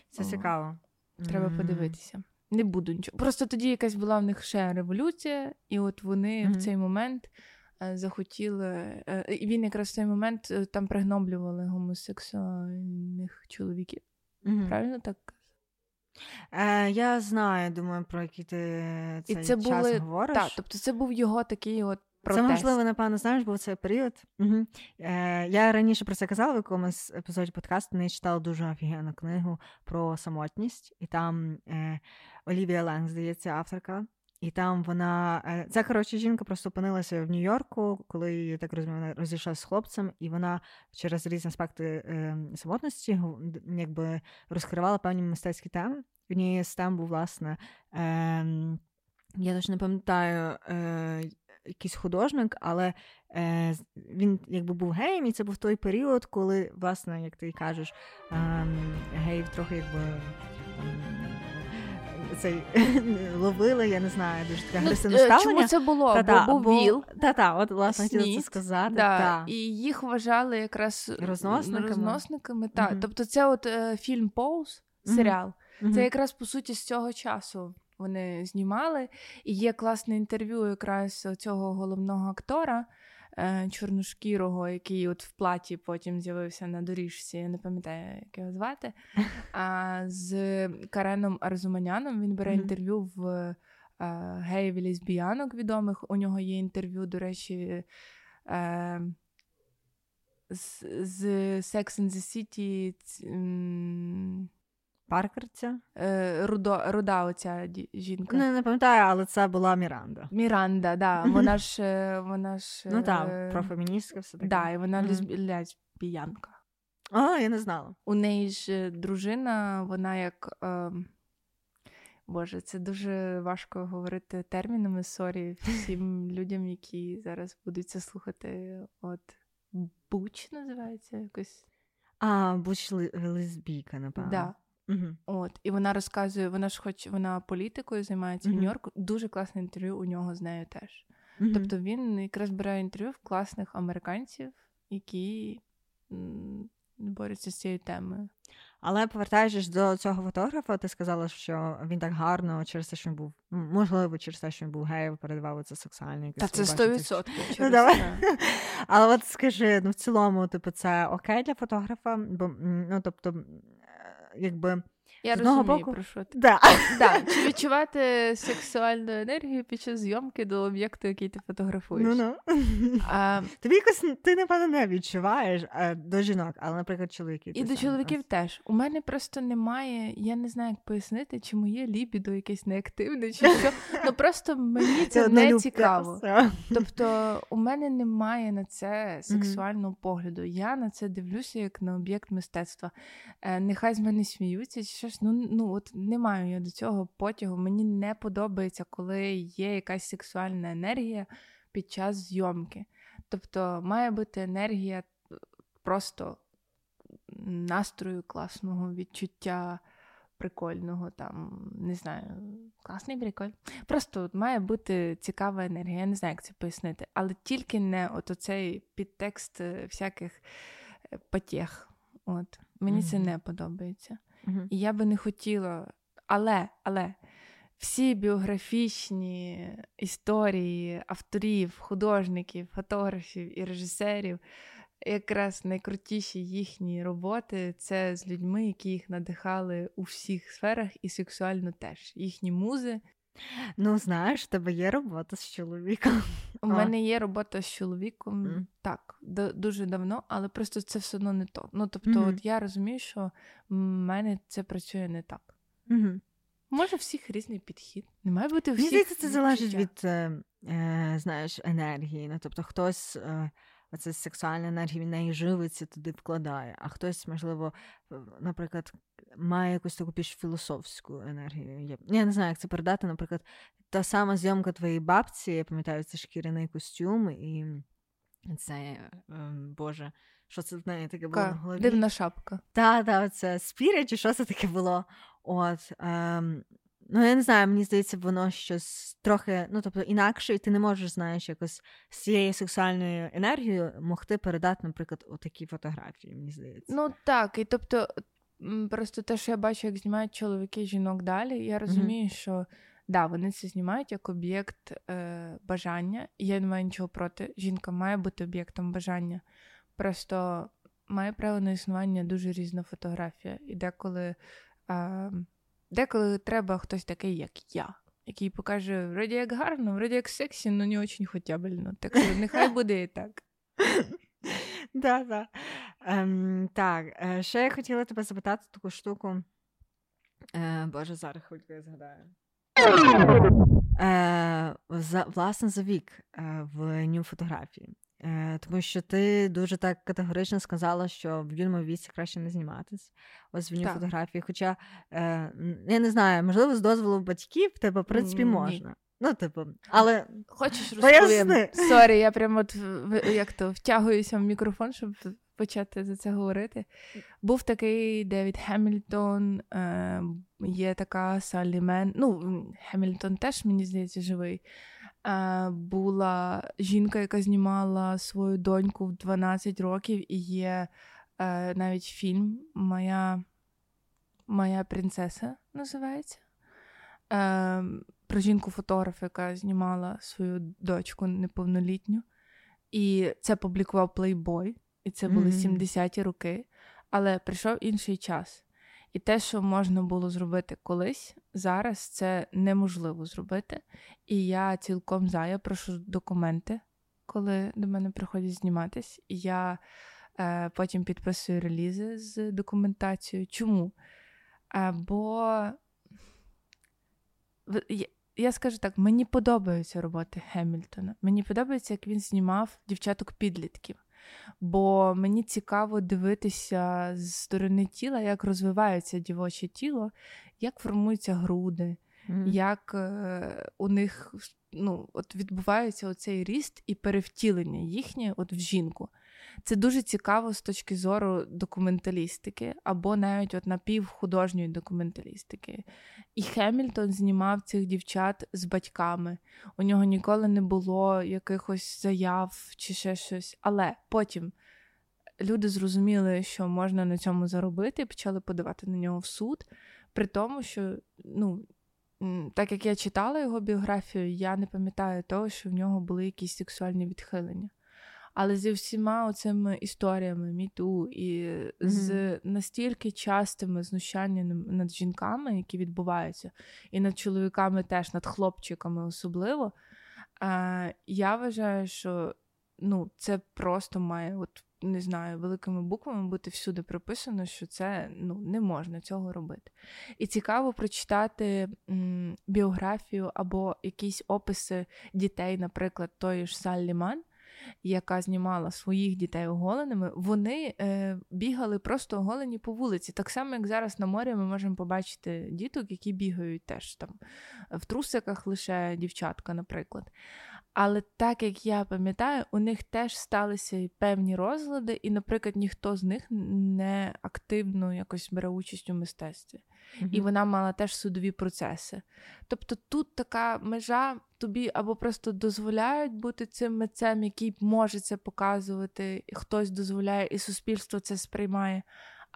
Це О. цікаво. Треба Мгм. подивитися. Не буду нічого. Просто тоді якась була в них ще революція, і от вони Мгм. в цей момент е, захотіли. е, І він якраз в цей момент е, там пригноблювали гомосексуальних чоловіків. Мгм. Правильно так? Е, я знаю, думаю, про який ти І це час були- говориш. Так, тобто це був його такий от протест. Це можливо, напевно, знаєш, був цей період. Угу. Е, я раніше про це казала в якомусь епізоді подкасту. Не читала дуже офігенну книгу про самотність, і там е, Олівія Ленг, здається, авторка. І там вона е, ця коротше жінка просто опинилася в Нью-Йорку, коли я так розумію, вона розійшлася з хлопцем, і вона через різні аспекти е, самотності якби розкривала певні мистецькі теми. Однією з тем був власне. Е, я точно не пам'ятаю, е, якийсь художник, але е, він якби був геєм, і це був той період, коли, власне, як ти кажеш, е, геїв трохи якби. ем, Цей [LAUGHS] ловили, я не знаю, дуже таке Ну, агресивне е, ставлення. Чому це було? Та-та, бо був ВІЛ, Та-та, от власне хотіла це сказати. да, та. і їх вважали якраз Розносниками? розносниками та. Мгм. Тобто це от е, фільм Поуз, серіал. Мгм. Це якраз по суті з цього часу вони знімали. І є класне інтерв'ю якраз цього головного актора. е, Чорношкірого, який от в платі потім з'явився на доріжці, я не пам'ятаю, як його звати. [LAUGHS] А з Кареном Арзуманяном він бере інтерв'ю в е, геїв і лесбіянок відомих. У нього є інтерв'ю, до речі, е, з, з Sex and the City. С- м, Паркер ця? Е, Рудо, руда оця жінка. Не, не пам'ятаю, але це була Міранда. Міранда, да. Вона ж е, вона ж. Ну е, так, профеміністка все таке. Да, і вона лесбіянка. А, я не знала. У неї ж е, дружина, вона як. Е... Боже, це дуже важко говорити термінами. Sorry всім [LAUGHS] людям, які зараз будуть це слухати. От Буч називається якось. А, буч лесбійка, напевно. Да. Угу. От, і вона розказує, вона ж хоч вона політикою займається Мгм. в Нью-Йорку. Дуже класне інтерв'ю у нього з нею теж. Тобто, Тобто він якраз бере інтерв'ю в класних американців, які м, борються з цією темою. Але повертаючись до цього фотографа, ти сказала, що він так гарно через те, що він був, можливо, через те, що він був геєм, передавав це сексуальне. якесь Та це побачення. 100% Ну, давай. це. Але от скажи, ну в цілому, типу, це окей для фотографа? Бо, ну, тобто, якби. Я З розумію, боку- про що ти. Да. [LAUGHS] Да. Чи [LAUGHS] відчувати сексуальну енергію під час зйомки до об'єкту, який ти фотографуєш? Ну, ну. А, [LAUGHS] Тобі якось ти, напевно, не відчуваєш а, до жінок, але, наприклад, чоловіки. І до сам, чоловіків ось. теж. У мене просто немає, я не знаю, як пояснити, чи моє лібідо якесь неактивне, чи що. Ну просто мені це не цікаво. Тобто, у мене немає на це сексуального погляду. Я на це дивлюся як на об'єкт мистецтва. Е, нехай з мене сміються, щось. Ну, ну от не маю я до цього потягу. Мені не подобається, коли є якась сексуальна енергія під час зйомки. Тобто, має бути енергія е, просто настрою класного відчуття. Прикольного, там, не знаю, класний приколь. Просто от має бути цікава енергія. Я не знаю, як це пояснити. Але тільки не от оцей підтекст е, всяких е, потєх. От. Мені це не подобається. Мгм. І я би не хотіла. Але, але всі біографічні історії авторів, художників, фотографів і режисерів, якраз найкрутіші їхні роботи це з людьми, які їх надихали у всіх сферах, і сексуально теж. Їхні музи. Ну, знаєш, в тебе є робота з чоловіком. У А. мене є робота з чоловіком Мгм. так, д- дуже давно, але просто це все одно не то. Ну тобто, Мгм. от я розумію, що в мене це працює не так. Угу. Може, всіх різний підхід. Не має бути у Мені здається, це залежить від е, е, знаєш, енергії. Ну, тобто хтось е, оце сексуальна енергія, він неї живиться, туди вкладає, а хтось, можливо, наприклад, має якусь таку більш філософську енергію. Я, не знаю, як це передати. Наприклад, та сама зйомка твоєї бабці, я пам'ятаю, це шкіряний костюм, і це, е, Боже, що це в неї таке було на голові? Дивна шапка. Та, та, це спіря, чи що це таке було? От. Ем, ну, я не знаю, мені здається, воно щось трохи, ну, тобто, інакше, і ти не можеш, знаєш, якось з цією сексуальною енергією могти передати, наприклад, отакі фотографії, мені здається. Ну так, і тобто просто те, що я бачу, як знімають чоловіки жінок далі, я розумію, mm-hmm. що да, вони це знімають як об'єкт е, бажання, і я не маю нічого проти. Жінка має бути об'єктом бажання. Просто має право на існування дуже різна фотографія. І деколи е, деколи треба хтось такий, як я, який покаже вроді як гарно, вроді як сексі, але не дуже хотябельно. Так що нехай буде і так. [LAUGHS] Да, да. Ем, Так, е, ще я хотіла тебе запитати таку штуку. Е, Боже, зараз хвильку я згадаю. Е, за, Власне, за вік е, в ню фотографії. Е, Тому що ти дуже так категорично сказала, що в юному віці краще не зніматись. Ось в ню фотографії. Хоча, е, я не знаю, можливо, з дозволу батьків тебе, в принципі, можна. Ні. Ну, типу, але хочеш розповім? Sorry, я прямо от як то втягуюся в мікрофон, щоб почати за це говорити. Був такий Девід Хемільтон, е, є така Саллі Мен. Ну, Хемільтон теж, мені здається, живий. Е, була жінка, яка знімала свою доньку в 12 років, і є е, навіть фільм Моя Моя принцеса називається. Е, Про жінку-фотографа, яка знімала свою дочку неповнолітню. І це публікував Playboy і це були mm-hmm. 70-ті роки, але прийшов інший час. І те, що можна було зробити колись, зараз це неможливо зробити. І я цілком за, я прошу документи, коли до мене приходять зніматись. Я е, потім підписую релізи з документацією. Чому? Е, бо я, я скажу так: мені подобаються роботи Хемільтона. Мені подобається, як він знімав дівчаток-підлітків. Бо мені цікаво дивитися з сторони тіла, як розвивається дівоче тіло, як формуються груди, mm-hmm. як е, у них ну, от відбувається оцей ріст і перевтілення їхнє от в жінку. Це дуже цікаво з точки зору документалістики, або навіть от напівхудожньої документалістики. І Хемільтон знімав цих дівчат з батьками. У нього ніколи не було якихось заяв чи ще щось. Але потім люди зрозуміли, що можна на цьому заробити, і почали подавати на нього в суд. При тому, що, ну. Так як я читала його біографію, я не пам'ятаю того, що в нього були якісь сексуальні відхилення. Але зі всіма цими історіями міту і mm-hmm. з настільки частими знущаннями над жінками, які відбуваються, і над чоловіками теж, над хлопчиками особливо, е, я вважаю, що ну, це просто має, от не знаю, великими буквами бути всюди прописано, що це ну, не можна цього робити. І цікаво прочитати м, біографію або якісь описи дітей, наприклад, тої ж Саллі Ман, яка знімала своїх дітей оголеними, вони е, бігали просто оголені по вулиці. Так само, як зараз на морі ми можемо побачити діток, які бігають теж там в трусиках лише дівчатка, наприклад. Але так як я пам'ятаю, у них теж сталися і певні розлади, і, наприклад, ніхто з них не активно якось бере участь у мистецтві. Mm-hmm. І вона мала теж судові процеси. Тобто тут така межа тобі або просто дозволяють бути цим митцем, який може це показувати, хтось дозволяє, і суспільство це сприймає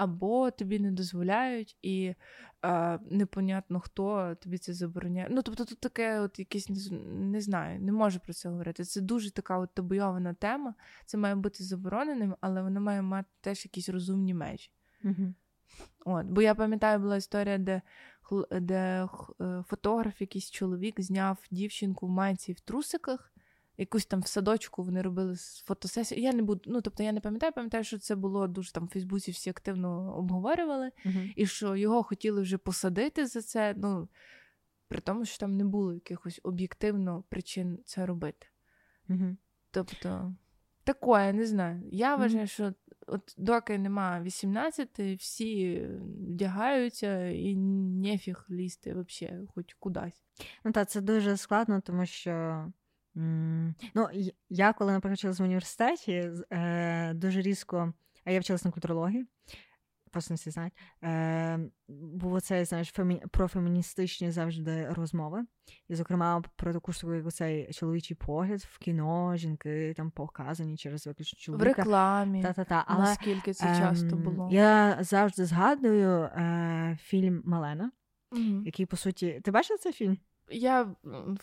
або тобі не дозволяють, і е, непонятно хто тобі це забороняє. Ну, тобто, тут таке, от якесь не знаю, не можу про це говорити. Це дуже така от табуйована тема. Це має бути забороненим, але воно має мати теж якісь розумні межі. Угу. От, Бо я пам'ятаю, була історія, де де е, фотограф, якийсь чоловік, зняв дівчинку в майці в трусиках якусь там в садочку вони робили фотосесію. Я не буду, ну тобто я не пам'ятаю, пам'ятаю, що це було дуже там в Фейсбуці всі активно обговорювали, uh-huh. і що його хотіли вже посадити за це. Ну при тому, що там не було якихось об'єктивно причин це робити. Uh-huh. Тобто, такое, не знаю. Я вважаю, uh-huh. що от доки нема 18, всі вдягаються і нефіг лізти взагалі хоч кудись. Ну так, це дуже складно, тому що. Mm. Ну, я коли наприклад, вчилась в університеті, е, дуже різко, а я вчилась на культурології, власне всі знають, е, був оцей, знаєш, фемі... про феміністичні завжди розмови. І, зокрема, про таку штуку, як оцей чоловічий погляд в кіно, жінки там показані через виключно чоловіка. В рекламі. Та-та-та. Але, Наскільки це часто ем, було. Я завжди згадую е, фільм Малена, Мгм. який, по суті, ти бачила цей фільм? Я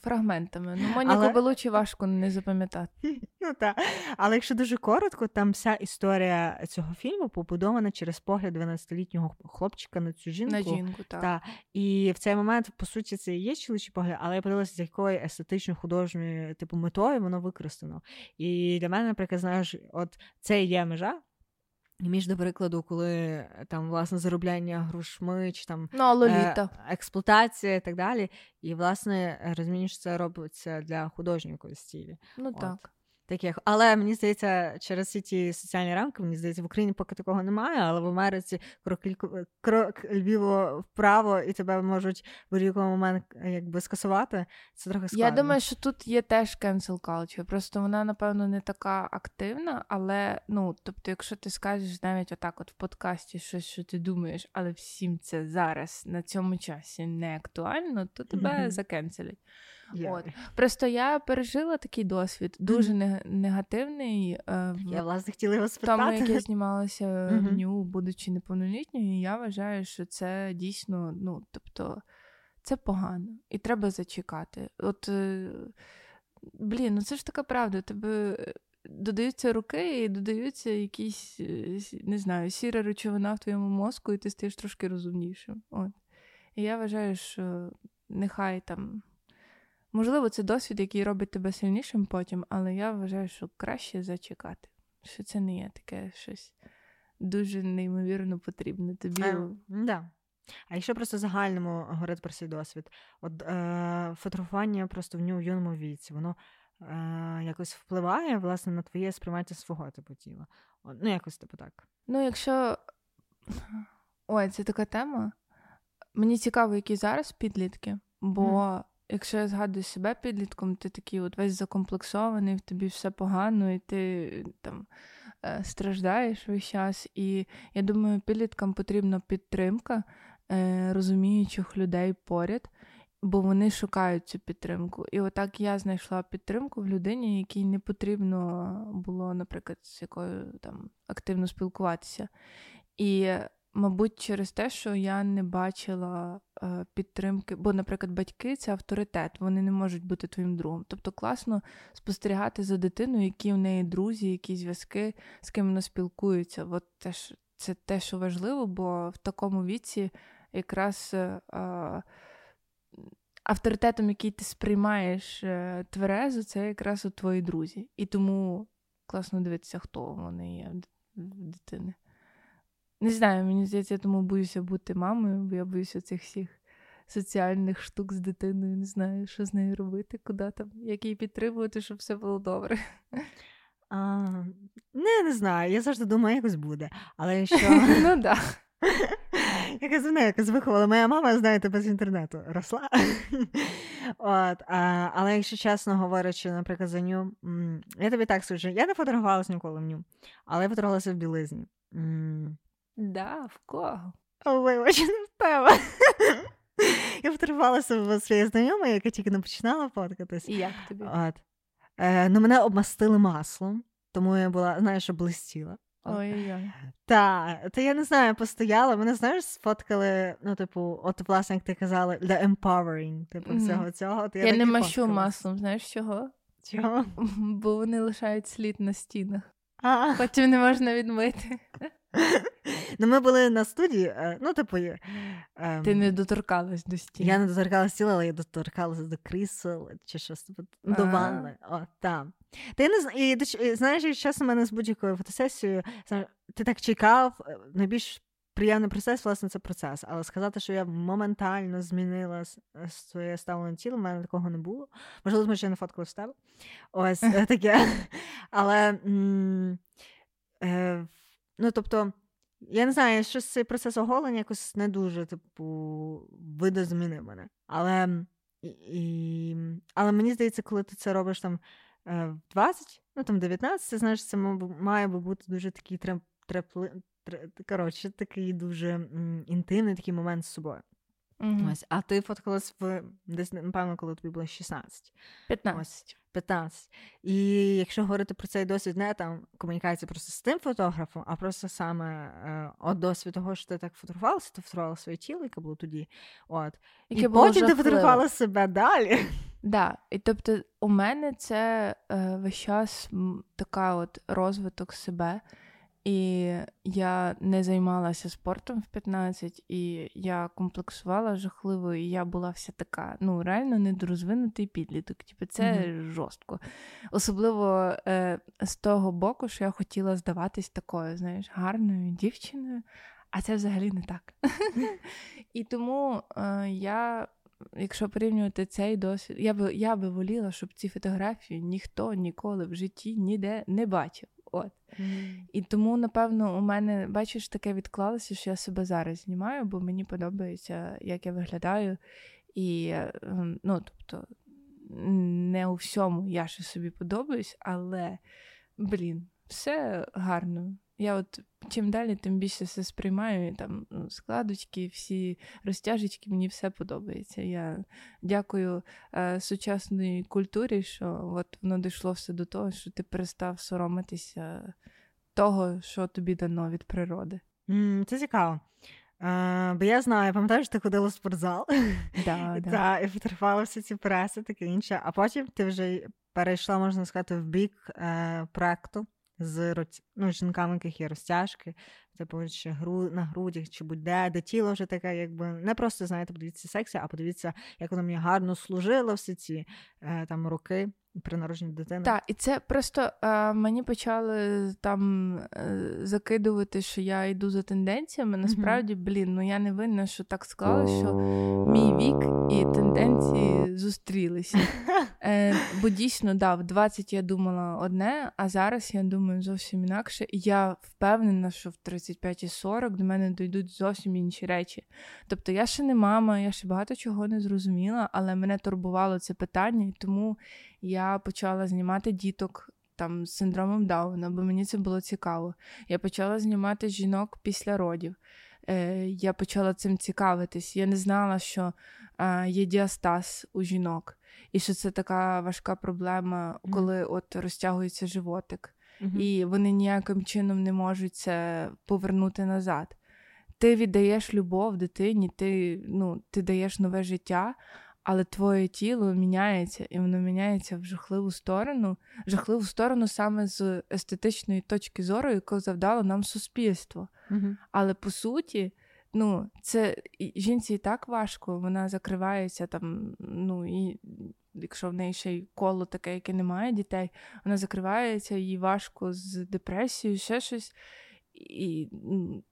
фрагментами. Ну, Моніку Але- Белучі важко не запам'ятати. [LAUGHS] Ну так. Але якщо дуже коротко, там вся історія цього фільму побудована через погляд 12-літнього хлопчика на цю жінку. На жінку, так. Та, і в цей момент, по суті, це і є чоловічий погляд, але я подивилася, з якою естетично художньою типу метою воно використано. І для мене, наприклад, знаєш, от це є межа. І між, до прикладу, коли там власне заробляння грошми, чи там Ну, Лоліта. е, експлуатація і так далі. І, власне, розумієш, це робиться для художньої стілі. ну от. так. Таких. Але мені здається, через всі ті соціальні рамки, мені здається, в Україні поки такого немає, але в Америці крок, крок львіво вправо, і тебе можуть в будь-який момент е, якби скасувати. Це трохи складно. Я думаю, що тут є теж cancel culture, Просто вона, напевно, не така активна, але ну, тобто, якщо ти скажеш навіть отак, от в подкасті щось, що ти думаєш, але всім це зараз на цьому часі не актуально, то тебе Мгм. закенселять. Я, От. Просто я пережила такий досвід, дуже нег- негативний. е, в я власне хотіла його тому, як я знімалася Мгм. в ню, будучи неповнолітньою, я вважаю, що це дійсно, ну, тобто, це погано. І треба зачекати. От, е, блін, ну це ж така правда. Тебе е, додаються руки і додаються якісь, не знаю, сіра речовина в твоєму мозку, і ти стаєш трошки розумнішим. От. І я вважаю, що нехай там. Можливо, це досвід, який робить тебе сильнішим потім, але я вважаю, що краще зачекати. Що це не є таке щось дуже неймовірно потрібне тобі. Е, да. А якщо просто загальному говорити про свій досвід, от е, фотографування просто в ньому в юному віці, воно е, якось впливає власне на твоє сприймання свого типу тіла. От, ну, якось типу так. Ну, якщо. Ой, це така тема. Мені цікаво, які зараз підлітки, бо якщо я згадую себе підлітком, ти такий от весь закомплексований, в тобі все погано, і ти там е, страждаєш весь час. І я думаю, підліткам потрібна підтримка е, розуміючих людей поряд. Бо вони шукають цю підтримку. І отак я знайшла підтримку в людині, якій не потрібно було, наприклад, з якою там активно спілкуватися. І, мабуть, через те, що я не бачила е, підтримки, бо, наприклад, батьки це авторитет, вони не можуть бути твоїм другом. Тобто класно спостерігати за дитиною, які в неї друзі, які зв'язки, з ким вона спілкується. От теж це те, що важливо, бо в такому віці якраз. Е, е, авторитетом, який ти сприймаєш е, тверезо, це якраз от твої друзі. І тому класно дивитися, хто вони є в дитини. Не знаю, мені здається, я тому боюся бути мамою, бо я боюся цих всіх соціальних штук з дитиною. Не знаю, що з нею робити, куди там, як її підтримувати, щоб все було добре. А, не, не знаю, я завжди думаю, якось буде. Але [LAUGHS] що Ну так. якось мене якось виховала моя мама, знаєте, без інтернету росла. [LAUGHS] От, а, але якщо чесно говорячи, наприклад, за ню, я тобі так скажу, я не фотографувалася ніколи в ню, але я фотографувалася в білизні. Да, в кого? Вибач, не в. Я фотографувалася в своєї знайомої, яка тільки не починала фоткатись. І як тобі? От. Е, ну, мене обмастили маслом, тому я була, знаєш, що блистіла. Ой-ой! Та, та я не знаю, постояла. Мене знаєш, сфоткали, ну, типу, от, власне, як ти казала, для empowering, типу, всього цього. То Я, я, не мащу маслом, знаєш чого? Чого? Бо вони лишають слід на стінах. А, Потім не можна відмити. [LAUGHS] ну, ми були на студії, ну, типу, ем, Ти не доторкалась до стін. Я не доторкалася тіла, але я доторкалася до крісел чи щось до ванни. О, там. Та я не знаю, і, знаєш, чесно, мене з будь-якою фотосесією, ти так чекав, е, найбільш приємний процес, власне, це процес. Але сказати, що я моментально змінила своє ставлення тіла, в мене такого не було. Можливо, тому що я не фоткала з тебе. Ось [LAUGHS] е, таке. [LAUGHS] Але е, ну, тобто. Я не знаю, щось цей процес оголення якось не дуже, типу, видозмінив мене. Але, і, але мені здається, коли ти це робиш там е, в 20, ну там 19, ти знаєш, це має би бути дуже такий трепли, коротше, такий дуже м, інтимний такий момент з собою. Mm-hmm. Ось, А ти фоткалась в десь, напевно, коли тобі було 16. 15. Ось, 15. І якщо говорити про цей досвід, не там комунікація просто з тим фотографом, а просто саме е, от досвід того, що ти так фотографувалася, ти фотографувала своє тіло, яке було тоді. От. Яке І було потім жахливо. ти фотографувала себе далі. [LAUGHS] Да. І тобто у мене це е, весь час така от розвиток себе. І я не займалася спортом в 15, і я комплексувала жахливо, і я була вся така, ну, реально недорозвинутий підліток. Типу, це mm-hmm. жорстко. Особливо е, з того боку, що я хотіла здаватись такою, знаєш, гарною дівчиною, а це взагалі не так. [LAUGHS] І тому е, я. Якщо порівнювати цей досвід, я би я би воліла, щоб ці фотографії ніхто ніколи в житті ніде не бачив. От. Mm. І тому, напевно, у мене, бачиш, таке відклалося, що я себе зараз знімаю, бо мені подобається, як я виглядаю. І, ем, ну, тобто, не у всьому я ще собі подобаюсь, але, блін, все гарно. Я от чим далі, тим більше все сприймаю. І там складочки, всі розтяжечки, мені все подобається. Я дякую е, сучасній культурі, що от воно дійшло все до того, що ти перестав соромитися того, що тобі дано від природи. Mm, це цікаво. Uh, бо я знаю, пам'ятаєш, що ти ходила в спортзал да, [LAUGHS] да. Та, і фотографувала всі ці преси, таке інше. А потім ти вже перейшла, можна сказати, в бік е, проекту з ну, жінками, яких є розтяжки, типу, чи гру на грудях, чи будь-де, де тіло вже таке, якби не просто знаєте, подивіться сексі, а подивіться, як воно мені гарно служило всі ці е, там роки при народженні дитини. Так, і це просто е, мені почали там е, закидувати, що я йду за тенденціями. Насправді, mm-hmm. блін, ну я не винна, що так склалося, що мій вік і тенденції зустрілися. [LAUGHS] Е, Бо дійсно, да, в 20 я думала одне, а зараз я думаю зовсім інакше. І я впевнена, що в 35 і 40 до мене дійдуть зовсім інші речі. Тобто я ще не мама, я ще багато чого не зрозуміла, але мене турбувало це питання, і тому я почала знімати діток там з синдромом Дауна, бо мені це було цікаво. Я почала знімати жінок після родів. Е, Я почала цим цікавитись. Я не знала, що є діастаз у жінок, і що це така важка проблема, коли mm-hmm. от розтягується животик, mm-hmm. і вони ніяким чином не можуть це повернути назад. Ти віддаєш любов дитині, ти ну, ти даєш нове життя, але твоє тіло міняється, і воно міняється в жахливу сторону, жахливу сторону саме з естетичної точки зору, яку завдало нам суспільство. Угу. Але по суті, ну, це жінці і так важко, вона закривається там, ну і. Якщо в неї ще й коло таке, яке не має дітей, вона закривається, їй важко з депресією, ще щось і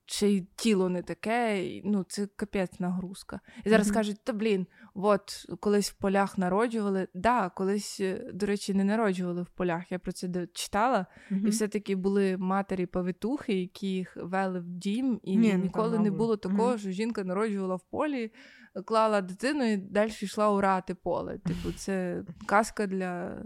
ще й тіло не таке, і, ну це капець нагрузка. І зараз mm-hmm. кажуть, то блін, от колись в полях народжували. Да, колись, е, до речі, не народжували в полях. Я про це читала, mm-hmm. і все-таки були матері-повитухи, які їх вели в дім, і Ні, ніколи не було такого, mm-hmm. що жінка народжувала в полі, клала дитину і далі йшла урати поле. Типу, це казка для.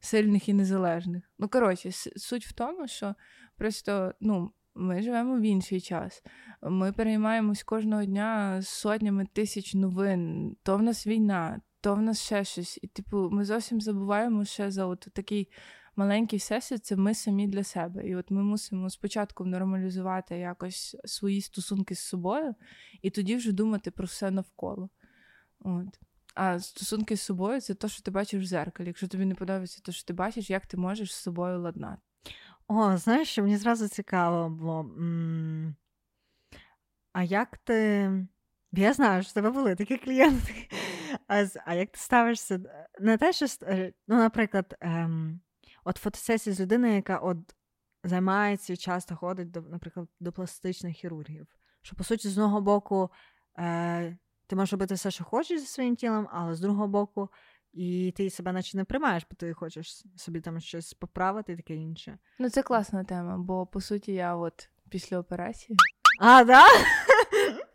Сильних і незалежних. Ну, коротше, суть в тому, що просто ну, ми живемо в інший час. Ми переймаємось кожного дня сотнями тисяч новин. То в нас війна, то в нас ще щось. І, типу, ми зовсім забуваємо ще за от такий маленький всесвіт, це ми самі для себе. І от ми мусимо спочатку нормалізувати якось свої стосунки з собою, і тоді вже думати про все навколо. От. А стосунки з собою це те, що ти бачиш в зеркалі. Якщо тобі не подобається те, що ти бачиш, як ти можеш з собою ладнати. О, знаєш, мені зразу цікаво було. А як ти. Я знаю, що в тебе були такі клієнти. [LAUGHS] А а як ти ставишся не те, що е, ну, наприклад, ем, от фотосесія з людиною, яка от займається і часто ходить до, наприклад, до пластичних хірургів. Що, по суті, з одного боку, е, ти можеш робити все, що хочеш зі своїм тілом, але з другого боку, і ти себе наче не приймаєш, бо ти хочеш собі там щось поправити і таке інше. Ну, це класна тема, бо по суті я от після операції. А, да? [LAUGHS]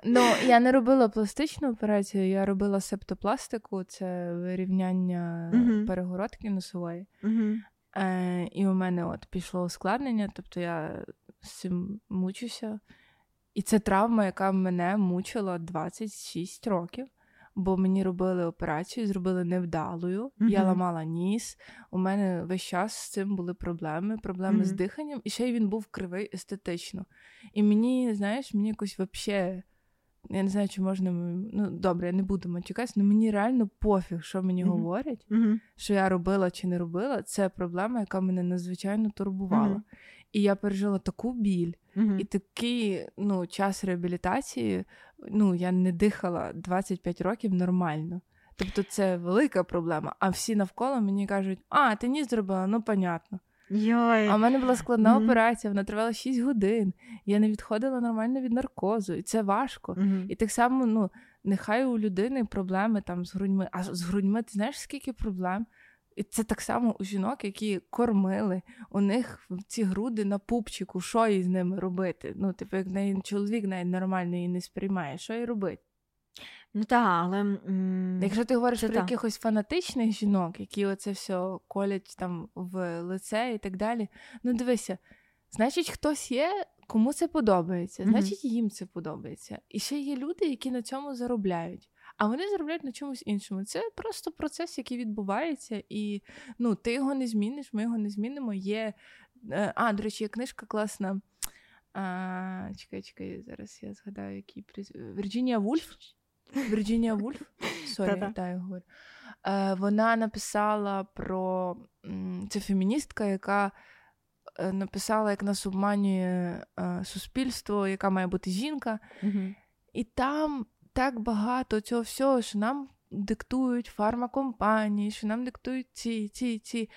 Ну, я не робила пластичну операцію, я робила септопластику, це вирівняння uh-huh. перегородки носової. Uh-huh. Е, І у мене от пішло ускладнення, тобто я з цим мучуся. І це травма, яка мене мучила 26 років, бо мені робили операцію, зробили невдалою. Mm-hmm. Я ламала ніс. У мене весь час з цим були проблеми, проблеми mm-hmm. з диханням, і ще й він був кривий естетично. І мені, знаєш, мені якось взагалі я не знаю, чи можна. Ну, добре, я не буду матюкатися, але мені реально пофіг, що мені mm-hmm. говорять, mm-hmm. що я робила чи не робила. Це проблема, яка мене надзвичайно турбувала. Mm-hmm. І я пережила таку біль і такий ну, час реабілітації. Ну, я не дихала 25 років нормально. Тобто це велика проблема. А всі навколо мені кажуть, а, ти ні зробила, ну понятно. Йой. А в мене була складна mm-hmm. операція, вона тривала 6 годин. Я не відходила нормально від наркозу, і це важко. Mm-hmm. І так само, ну, нехай у людини проблеми там з грудьми. А з грудьми ти знаєш, скільки проблем? І це так само у жінок, які кормили, у них ці груди на пупчику, що їй з ними робити? Ну, типу, як неї чоловік навіть нормально її не сприймає, що їй робити? Ну так, але м- якщо ти говориш про та. якихось фанатичних жінок, які оце все колять там в лице і так далі. Ну дивися, значить, хтось є, кому це подобається, значить, їм це подобається. І ще є люди, які на цьому заробляють. А вони заробляють на чомусь іншому. Це просто процес, який відбувається, і ну, ти його не зміниш, ми його не змінимо. Є. Е, а, до речі, є книжка класна. А, Чекай, чекай, зараз я згадаю, який приз... Вірджинія Вульф. Вірджинія Вульф. Sorry, я говорю. Е, Вона написала про це феміністка, яка е, написала, як нас обманює суспільство, яка має бути жінка. Угу. І там так багато цього всього, що нам диктують фармакомпанії, що нам диктують ці, ці, ці.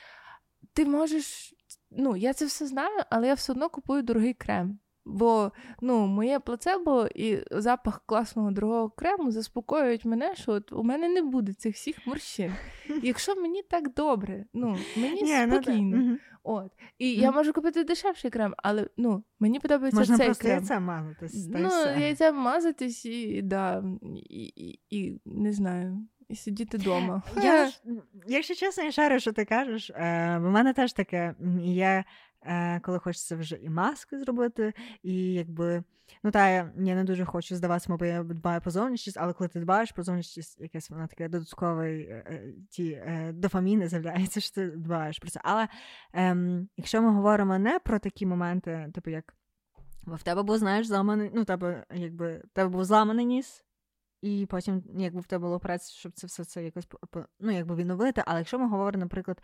Ти можеш. Ну, я це все знаю, але я все одно купую дорогий крем. Бо ну, моє плацебо і запах класного дорогого крему заспокоюють мене, що от у мене не буде цих всіх морщин. [LAUGHS] Якщо мені так добре, ну мені yeah, ну спокійно. No, От. І mm. я можу купити дешевший крем, але ну, мені подобається Можна цей просто крем. яйця мазатись. Ну, яйця мазатись і да, і, і, і не знаю. І сидіти вдома. Я, [LAUGHS] Якщо чесно, я шарю, що ти кажеш, е, в мене теж таке. Я коли хочеться вже і маски зробити, і якби. Ну, та я, не дуже хочу здаватися, бо я дбаю про зовнішність, але коли ти дбаєш про зовнішність, якесь вона таке додатковий е, е, ті е, дофаміни з'являється, що ти дбаєш про це. Але ем, якщо ми говоримо не про такі моменти, типу як в тебе був, знаєш, зламаний, ну, тебе, якби, в тебе був зламаний ніс. І потім, якби в тебе було праця, щоб це все це якось ну, якби відновити. Але якщо ми говоримо, наприклад,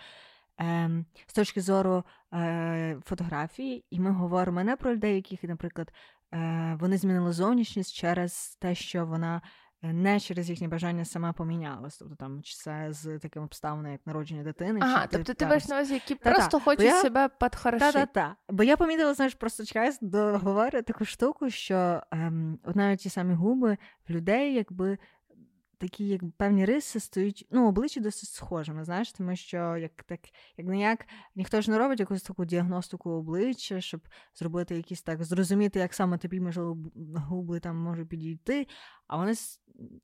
з точки зору е, фотографії, і ми говоримо не про людей, яких, наприклад, е, вони змінили зовнішність через те, що вона. Е, не через їхнє бажання сама помінялась, тобто там чи це з таким обставинами, як народження дитини. Ага, чи тобто ти маєш на увазі, які та просто хочуть я... себе підхорошити. Та-та-та. Бо я помітила, знаєш, просто чекаю договорю таку штуку, що ем, от навіть ті самі губи в людей, якби такі як певні риси стають, ну, обличчя досить схожими, знаєш, тому що як так, як не ніхто ж не робить якусь таку діагностику обличчя, щоб зробити якісь так, зрозуміти, як саме тобі можливо губи там можуть підійти, а вони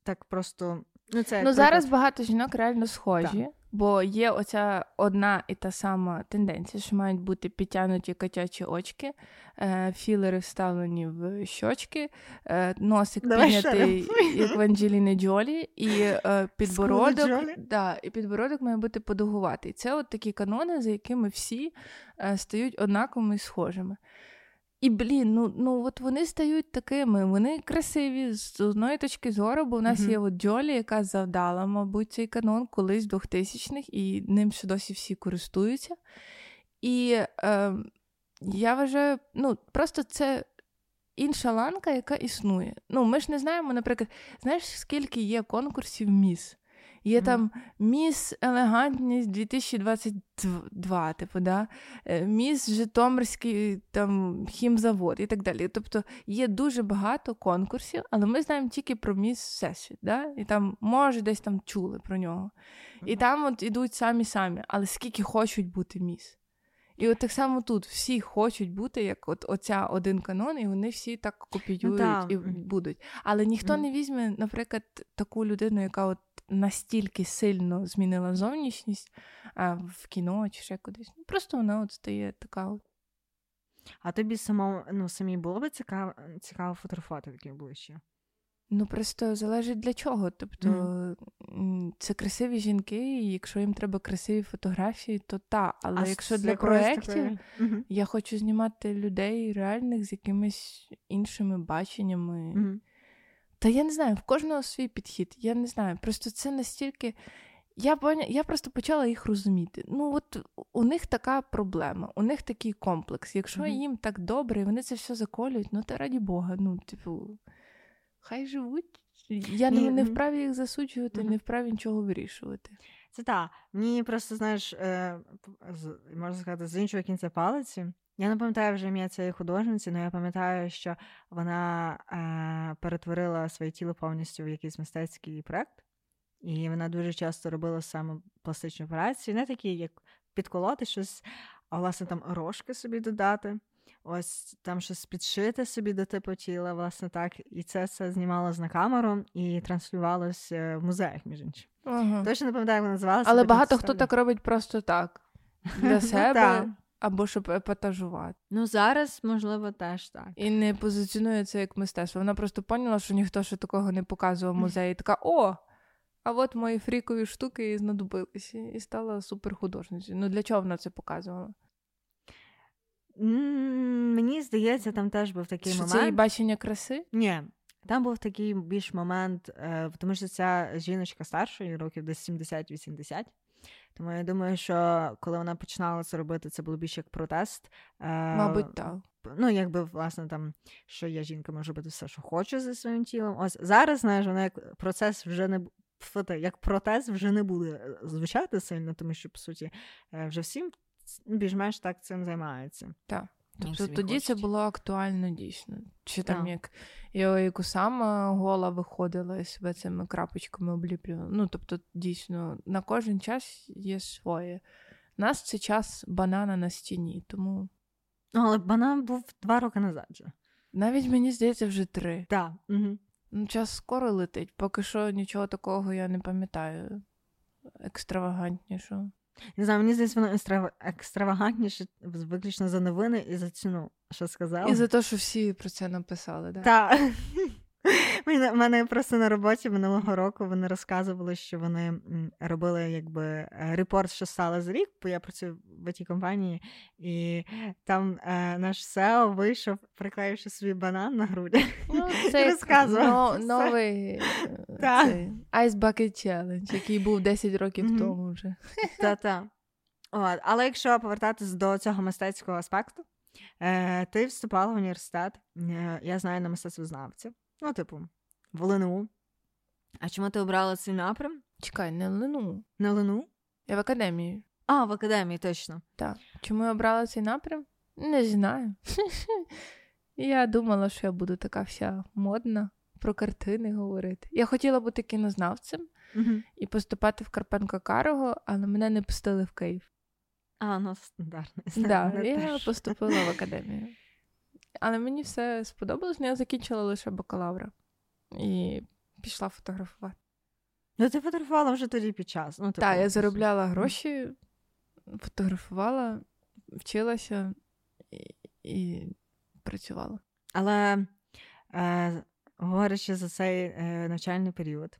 так просто. Ну, це ну зараз багато жінок реально схожі. Так. Бо є оця одна і та сама тенденція, що мають бути підтягнуті котячі очки, е, філери вставлені в щочки, е, носик Давай піднятий, як в Анджеліни Джолі, і е, підбородок да, і підбородок має бути подовгуватий. Це от такі канони, за якими всі е, стають однаковими і схожими. І, блін, ну ну от вони стають такими, вони красиві з одної точки зору, бо в нас mm-hmm. є от Джолі, яка завдала, мабуть, цей канон колись 2000-х, і ним ще досі всі користуються. І е, я вважаю, ну, просто це інша ланка, яка існує. Ну, Ми ж не знаємо, наприклад, знаєш, скільки є конкурсів міс? Є mm. там Міс Елегантність 2022, типу, да? Е, Міс Житомирський там хімзавод і так далі. Тобто є дуже багато конкурсів, але ми знаємо тільки про міс Всесвіт. Да? І там, може, десь там чули про нього. І там от ідуть самі-самі, але скільки хочуть бути міс. І от так само тут всі хочуть бути, як от оця один канон, і вони всі так копіюють ну, і будуть. Але ніхто mm. не візьме, наприклад, таку людину, яка от настільки сильно змінила зовнішність а, в кіно чи ще кудись. Ну, Просто вона от стає така. от. А тобі само, ну, самі було би цікаво, цікаво фотографувати такі обличчя? Ну, просто залежить для чого. Тобто mm. це красиві жінки, і якщо їм треба красиві фотографії, то та. Але а якщо для проєктів, такої... я хочу знімати людей реальних з якимись іншими баченнями. Mm. Та я не знаю, в кожного свій підхід. Я не знаю. Просто це настільки. Я поня... я просто почала їх розуміти. Ну, от у них така проблема, у них такий комплекс. Якщо mm-hmm. їм так добре, і вони це все заколюють, ну то раді Бога, ну, типу, хай живуть. Я не, не вправі їх засуджувати, mm-hmm. не вправі нічого вирішувати. Це так. Мені просто, знаєш, е, можна сказати, з іншого кінця палиці. Я не пам'ятаю вже ім'я цієї художниці, але я пам'ятаю, що вона е, перетворила своє тіло повністю в якийсь мистецький проект. І вона дуже часто робила саме пластичні операції, не такі, як підколоти щось, а власне там рожки собі додати. Ось там щось підшити собі до типу тіла, власне так. І це все знімалось на камеру і транслювалось е, в музеях, між іншим. Ага. Точно не пам'ятаю, як вона називалася. Але багато хто так робить просто так. [LAUGHS] Для ну себе. Або щоб епатажувати. Ну зараз, можливо, теж так. І не позиціонує це як мистецтво. Вона просто поняла, що ніхто ще такого не показував в музеї. Така о, а от мої фрікові штуки і знадобилися, і стала суперхудожницею. Ну для чого вона це показувала? Мені здається, там теж був такий що момент. Це її бачення краси? Ні. Там був такий більш момент, е, тому що ця жіночка старшої, років десь 70-80. Тому я думаю, що коли вона починала це робити, це було більше як протест. Е, Мабуть, так. Ну, якби, власне, там, що я жінка можу робити все, що хочу зі своїм тілом. Ось зараз, знаєш, вона як процес вже не як протез вже не буде е, звучати сильно, тому що, по суті, е, вже всім більш-менш так цим займаються. Так. Тобто тоді хочуть. це було актуально дійсно. Чи там як яку сама гола виходила і себе цими крапочками обліплювала. Ну, тобто, дійсно, на кожен час є своє. У нас це час банана на стіні, тому. Але банан був два роки назад. же. Навіть мені здається, вже три. Так. Угу. Ну, час скоро летить, поки що нічого такого я не пам'ятаю екстравагантнішого. Не знаю, мені здається, воно екстра... екстравагантніше виключно за новини і за ціну, що сказала. І за те, що всі про це написали, да? так? [LAUGHS] У мене просто на роботі минулого року вони розказували, що вони робили якби е, репорт, що стало за рік, бо я працюю в тій компанії, і там е, наш SEO вийшов, приклеївши свій банан на груді. Ну, [LAUGHS] це розказував. Но, новий е, Ice Bucket Challenge, який був 10 років mm-hmm. тому вже. [LAUGHS] Та-та. От. Але якщо повертатись до цього мистецького аспекту, е, ти вступала в університет, е, я знаю на мистецтвознавців. Ну, типу, в ЛНУ. А чому ти обрала цей напрям? Чекай, не ЛНУ. Не ЛНУ? Я в академії. А, в академії, точно. Так. Чому я обрала цей напрям? Не знаю. [LAUGHS] Я думала, що я буду така вся модна, про картини говорити. Я хотіла бути кінознавцем і поступати в Карпенко Карого, але мене не пустили в Київ. А, ну стандартно. [LAUGHS] Да, Я поступила в академію. Але мені все сподобалось, але я закінчила лише бакалавра і пішла фотографувати. Ну, ти фотографувала вже тоді під час. Ну, Так, я заробляла гроші, фотографувала, вчилася і, і працювала. Але е, говорячи за цей е, навчальний період,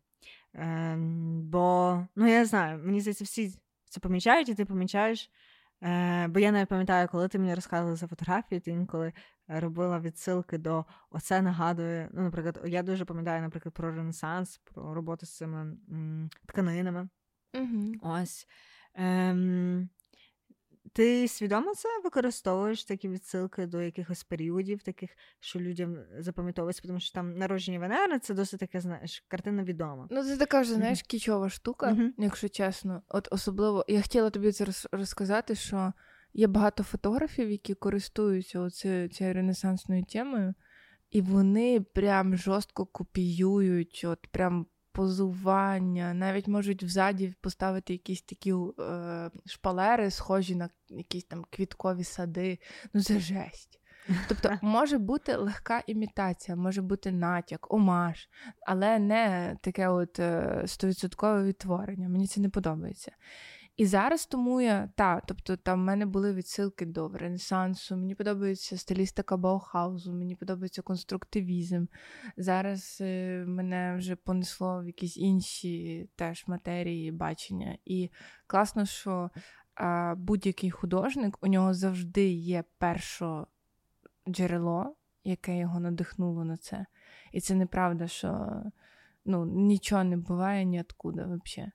е, бо, ну, я знаю, мені здається, всі це помічають, і ти помічаєш. Е, Бо я не пам'ятаю, коли ти мені розказувала за фотографії, ти інколи робила відсилки до оце нагадує. Ну, наприклад, я дуже пам'ятаю, наприклад, про Ренесанс, про роботу з цими м, тканинами. Угу. Ось. Ем, ти свідомо це використовуєш такі відсилки до якихось періодів, таких, що людям запам'ятовується, тому що там народження Венери це досить таке, знаєш, картина відома. Ну, це така ж, знаєш, mm-hmm. кічова штука, mm-hmm. якщо чесно. От особливо я хотіла тобі це розказати, що є багато фотографів, які користуються оце, цією ренесансною темою, і вони прям жорстко копіюють, от прям позування, навіть можуть взаді поставити якісь такі е, шпалери, схожі на якісь там квіткові сади. Ну, це жесть. Тобто [LAUGHS] може бути легка імітація, може бути натяк, омаж, але не таке от е, стовідсоткове відтворення. Мені це не подобається. І зараз тому я та, тобто там в мене були відсилки до Ренесансу, мені подобається стилістика Баухаузу, мені подобається конструктивізм. Зараз е, мене вже понесло в якісь інші теж матерії бачення. І класно, що е, будь-який художник у нього завжди є перше джерело, яке його надихнуло на це. І це неправда, що ну, нічого не буває ніоткуда взагалі.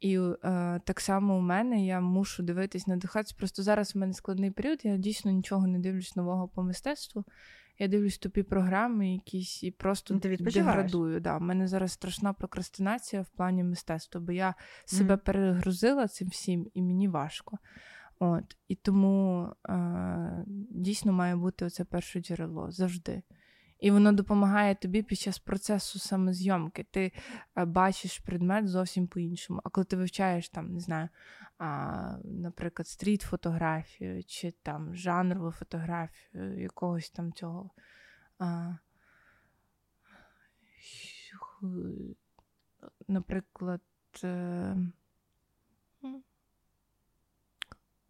І е, так само у мене я мушу дивитись, надихатися. Просто зараз в мене складний період, я дійсно нічого не дивлюсь нового по мистецтву. Я дивлюсь тупі програми якісь і просто Ну, ти деградую. Да. У мене зараз страшна прокрастинація в плані мистецтва, бо я себе перегрузила цим всім, і мені важко. От. І тому е, дійсно має бути оце перше джерело завжди. І воно допомагає тобі під час процесу саме зйомки. Ти е, бачиш предмет зовсім по-іншому. А коли ти вивчаєш там, не знаю, а, наприклад, стріт-фотографію чи там жанрову фотографію якогось там цього. А, наприклад, е,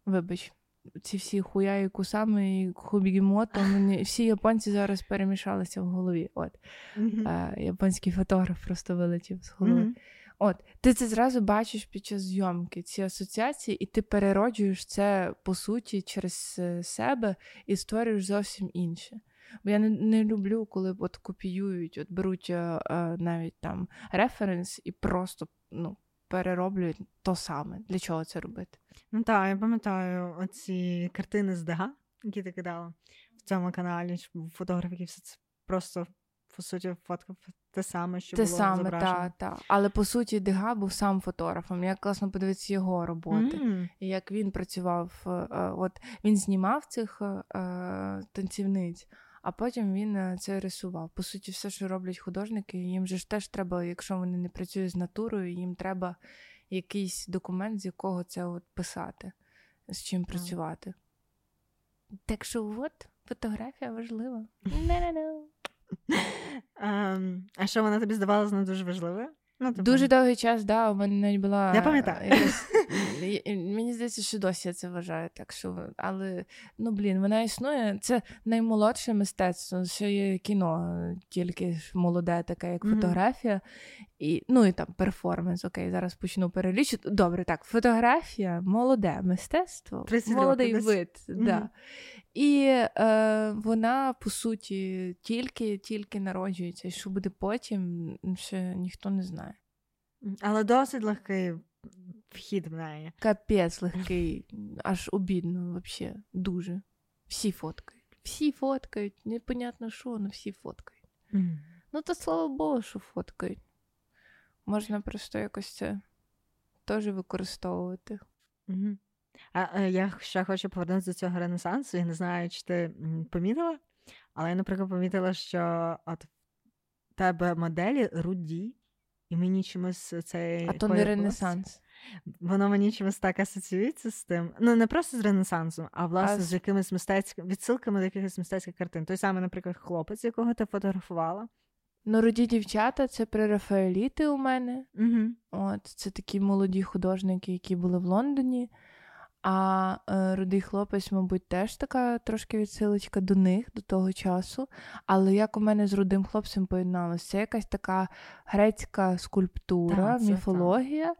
вибач, ці всі хуя і кусами і хубігімото, мені всі японці зараз перемішалися в голові. От. Мгм. Е, японський фотограф просто вилетів з голови. Мгм. От, ти це зразу бачиш під час зйомки, ці асоціації, і ти перероджуєш це по суті через е, себе і створюєш зовсім інше. Бо я не, не люблю, коли от копіюють, от беруть е, е, навіть там референс і просто ну, перероблюють то саме. Для чого це робити? Ну так, я пам'ятаю оці картини з Дега, які ти кидала в цьому каналі, фотограф, який все це просто по суті фоткав те саме, що Те було саме, зображено. та, та. Але по суті, Дега був сам фотографом. Як класно подивитися його роботи. М. І як він працював, е, е, от він знімав цих е, танцівниць, а потім він е, це рисував. По суті, все, що роблять художники, їм же ж теж треба, якщо вони не працюють з натурою, їм треба якийсь документ, з якого це от писати, з чим працювати. Так що от, фотографія важлива. [LAUGHS] Ем, а що вона тобі здавалася не дуже важливою? Ну, типу, Дуже довгий час, да, у мене навіть була. Я пам'ятаю. якась- Мені здається, що досі я це вважаю. Так що, але ну блін, вона існує. Це наймолодше мистецтво. Ще є кіно, тільки ж молоде, таке, як фотографія. І, ну і там перформанс. Окей, зараз почну перелічити. Добре, так, фотографія, молоде мистецтво, молодий вид. Да. І е, вона, по суті, тільки-тільки народжується. І що буде потім, ще ніхто не знає. Але досить легкий вхід в неї. Капець легкий, аж обідно, взагалі, дуже. Всі фоткають. Всі фоткають, непонятно що, але всі фоткають. Ну, то слава Богу, що фоткають. Можна просто якось це теж використовувати. Мгм. А е, я ще хочу повернутися до цього ренесансу. Я не знаю, чи ти помітила, але я, наприклад, помітила, що от тебе моделі руді, і мені чимось цей А то не ренесанс. Воно мені чимось так асоціюється з тим. Ну, не просто з ренесансом, а власне А з якимись мистецькими відсилками до якихось мистецьких картин. Той самий, наприклад, хлопець, якого ти фотографувала. Ну, роді дівчата це прерафаеліти у мене. Угу. От, це такі молоді художники, які були в Лондоні. А е, рудий хлопець, мабуть, теж така трошки відсилочка до них до того часу. Але як у мене з рудим хлопцем поєдналося, це якась така грецька скульптура, Так, міфологія,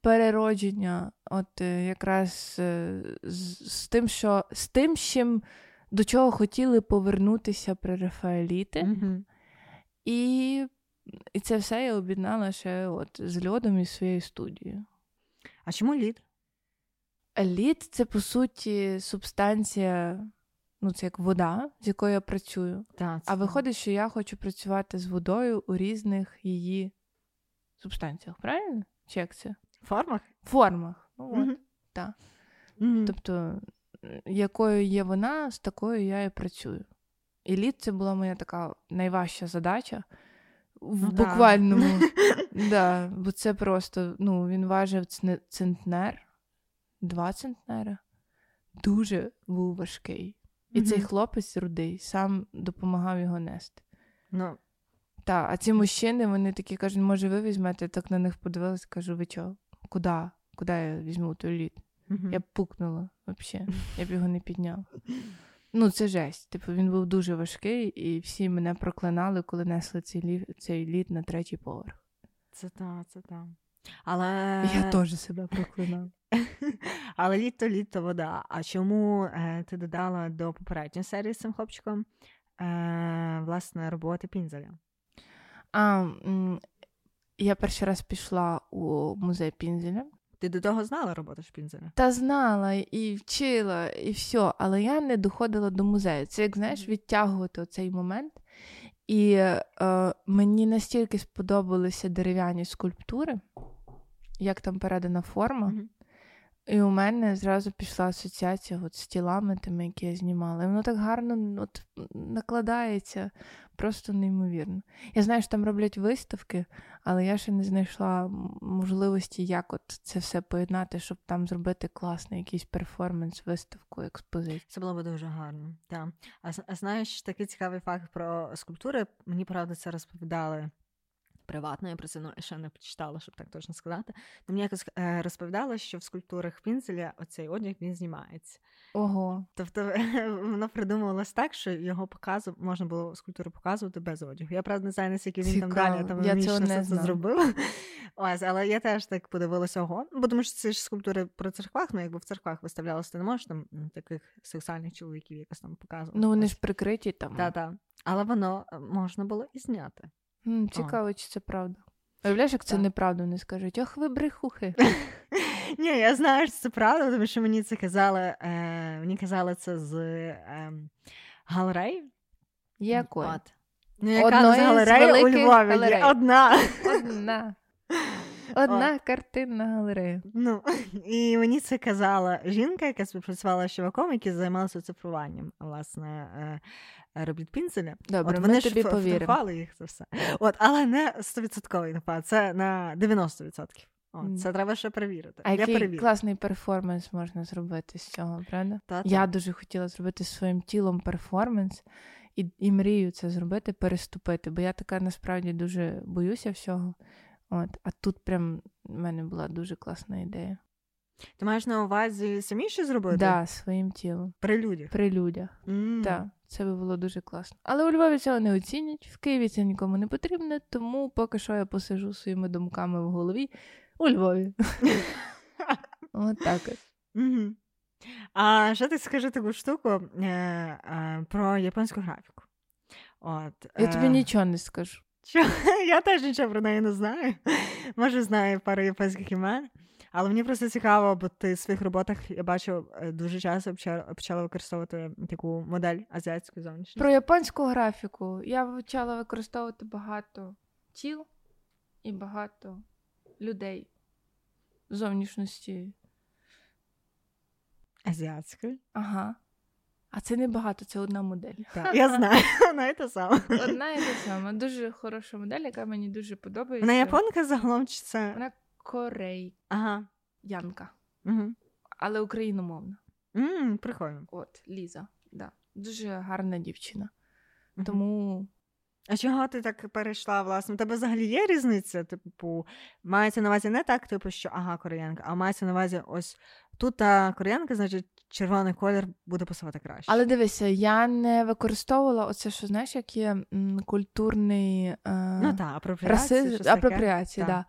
переродження, от е, якраз е, з, з тим, що з тим, чим до чого хотіли повернутися прерафаеліти. Угу. І, і це все я об'єднала ще от з льодом і своєю студією. А чому лід? Лід це по суті субстанція, ну це як вода, з якою я працюю. Так, А виходить, що я хочу працювати з водою у різних її субстанціях, правильно? Чи як це? формах? Формах. Ну, от. Мгм. так. Мгм. Тобто, якою є вона, з такою я і працюю. І лід це була моя така найважча задача. В Ну, буквальному. [LAUGHS] да, бо це просто, ну, він важив центнер, два центнера. Дуже був важкий. І цей хлопець рудий сам допомагав його нести. Ну, Та, а ці мужчини, вони такі кажуть, може, ви візьмете, так на них подивилась, кажу, ви чого? Куди? куди я візьму той лід. Мгм. Я б пукнула взагалі, я б його не підняла. Ну, це жесть. Типу, він був дуже важкий, і всі мене проклинали, коли несли цей лід, цей лід на третій поверх. Це так, це так. Але... Я теж себе проклинала. [LAUGHS] Але літо, літо, вода. А чому е, ти додала до попередньої серії з цим хлопчиком е, власне роботи Пінзеля? А, я перший раз пішла у музей Пінзеля. Ти до того знала роботу Шпінзеля? Та знала і вчила, і все, але я не доходила до музею. Це як знаєш, відтягувати оцей момент. І е, мені настільки сподобалися дерев'яні скульптури, як там передана форма. Мгм. І у мене зразу пішла асоціація от з тілами, тими, які я знімала. І воно так гарно от, накладається, просто неймовірно. Я знаю, що там роблять виставки, але я ще не знайшла можливості, як от це все поєднати, щоб там зробити класний якийсь перформанс, виставку, експозицію. Це було б дуже гарно. Так. А, а знаєш, такий цікавий факт про скульптури. Мені правда це розповідали. Приватно, я про це ну, ще не почитала, щоб так точно сказати. Но мені якось е, розповідали, що в скульптурах Пінзеля оцей одяг він знімається. Ого. Тобто [LAUGHS] воно придумувалось так, що його показу можна було скульптуру показувати без одягу. Я правда не знаю, наскільки він там далі там Я цього не це зробив. Ось, але я теж так подивилася ого. Бо тому що це ж скульптури про церквах, ну якби в церквах виставлялося, ти не можеш там таких сексуальних чоловіків якось там показувати. Ну вони ж прикриті там. Та-та. Але воно е, можна було і зняти. Цікаво, чи це правда. Уявляєш, як це неправда, вони скажуть, ох, ви брехухи. [LAUGHS] Ні, я знаю, що це правда, тому що мені це казали, е, мені казали це з е, галереї. Якої? Ну, яка з галереї у Львові галерей. одна. Одна. [LAUGHS] Одна картинна галерея. Ну, [LAUGHS] і мені це казала жінка, яка співпрацювала з чуваком, який займався цифруванням, власне, е, робіт Пінцеля. Добре, От ми вони ж тобі повіримо. їх це все. От, але не 100% напад, це на 90%. От, це треба ще перевірити. А Я який перевірю. класний перформанс можна зробити з цього, правда? Та-та. Я дуже хотіла зробити своїм тілом перформанс і, і мрію це зробити, переступити, бо я така насправді дуже боюся всього. От, а тут прям в мене була дуже класна ідея. Ти маєш на увазі самі що зробити? Да, своїм тілом. При людях. При людях. М. Так, це би було дуже класно. Але у Львові цього не оцінять, в Києві це нікому не потрібно, тому поки що я посижу своїми думками в голові у Львові. [LAUGHS] От так. А ще ти скажи таку штуку е, е, про японську графіку. От, Я тобі е, нічого не скажу. Що? [LAUGHS] Я теж нічого про неї не знаю. Може, знаю пару японських імен. Але мені просто цікаво, бо ти в своїх роботах я бачу е, дуже часто почала, використовувати таку модель азіатську зовнішню. Про японську графіку я почала використовувати багато тіл і багато людей зовнішності. Азіатською. Ага. А це не багато, це одна модель. Так, я знаю, [LAUGHS] вона і те саме. Одна і та сама. Дуже хороша модель, яка мені дуже подобається. Вона японка загалом чи це. Вона Ага. Угу. але україномовна. Mm, прикольно. От, Ліза. Да. Дуже гарна дівчина. Мгм. Тому А чого ти так перейшла, власне? У тебе взагалі є різниця? Типу, мається на увазі не так, типу, що ага, кореянка, а мається на увазі ось тут та кореянка, значить, червоний колір буде пасувати краще. Але дивися, я не використовувала оце, що знаєш, як є м, культурний е, Ну так, апропріація. расизм, апропріація, Так. да.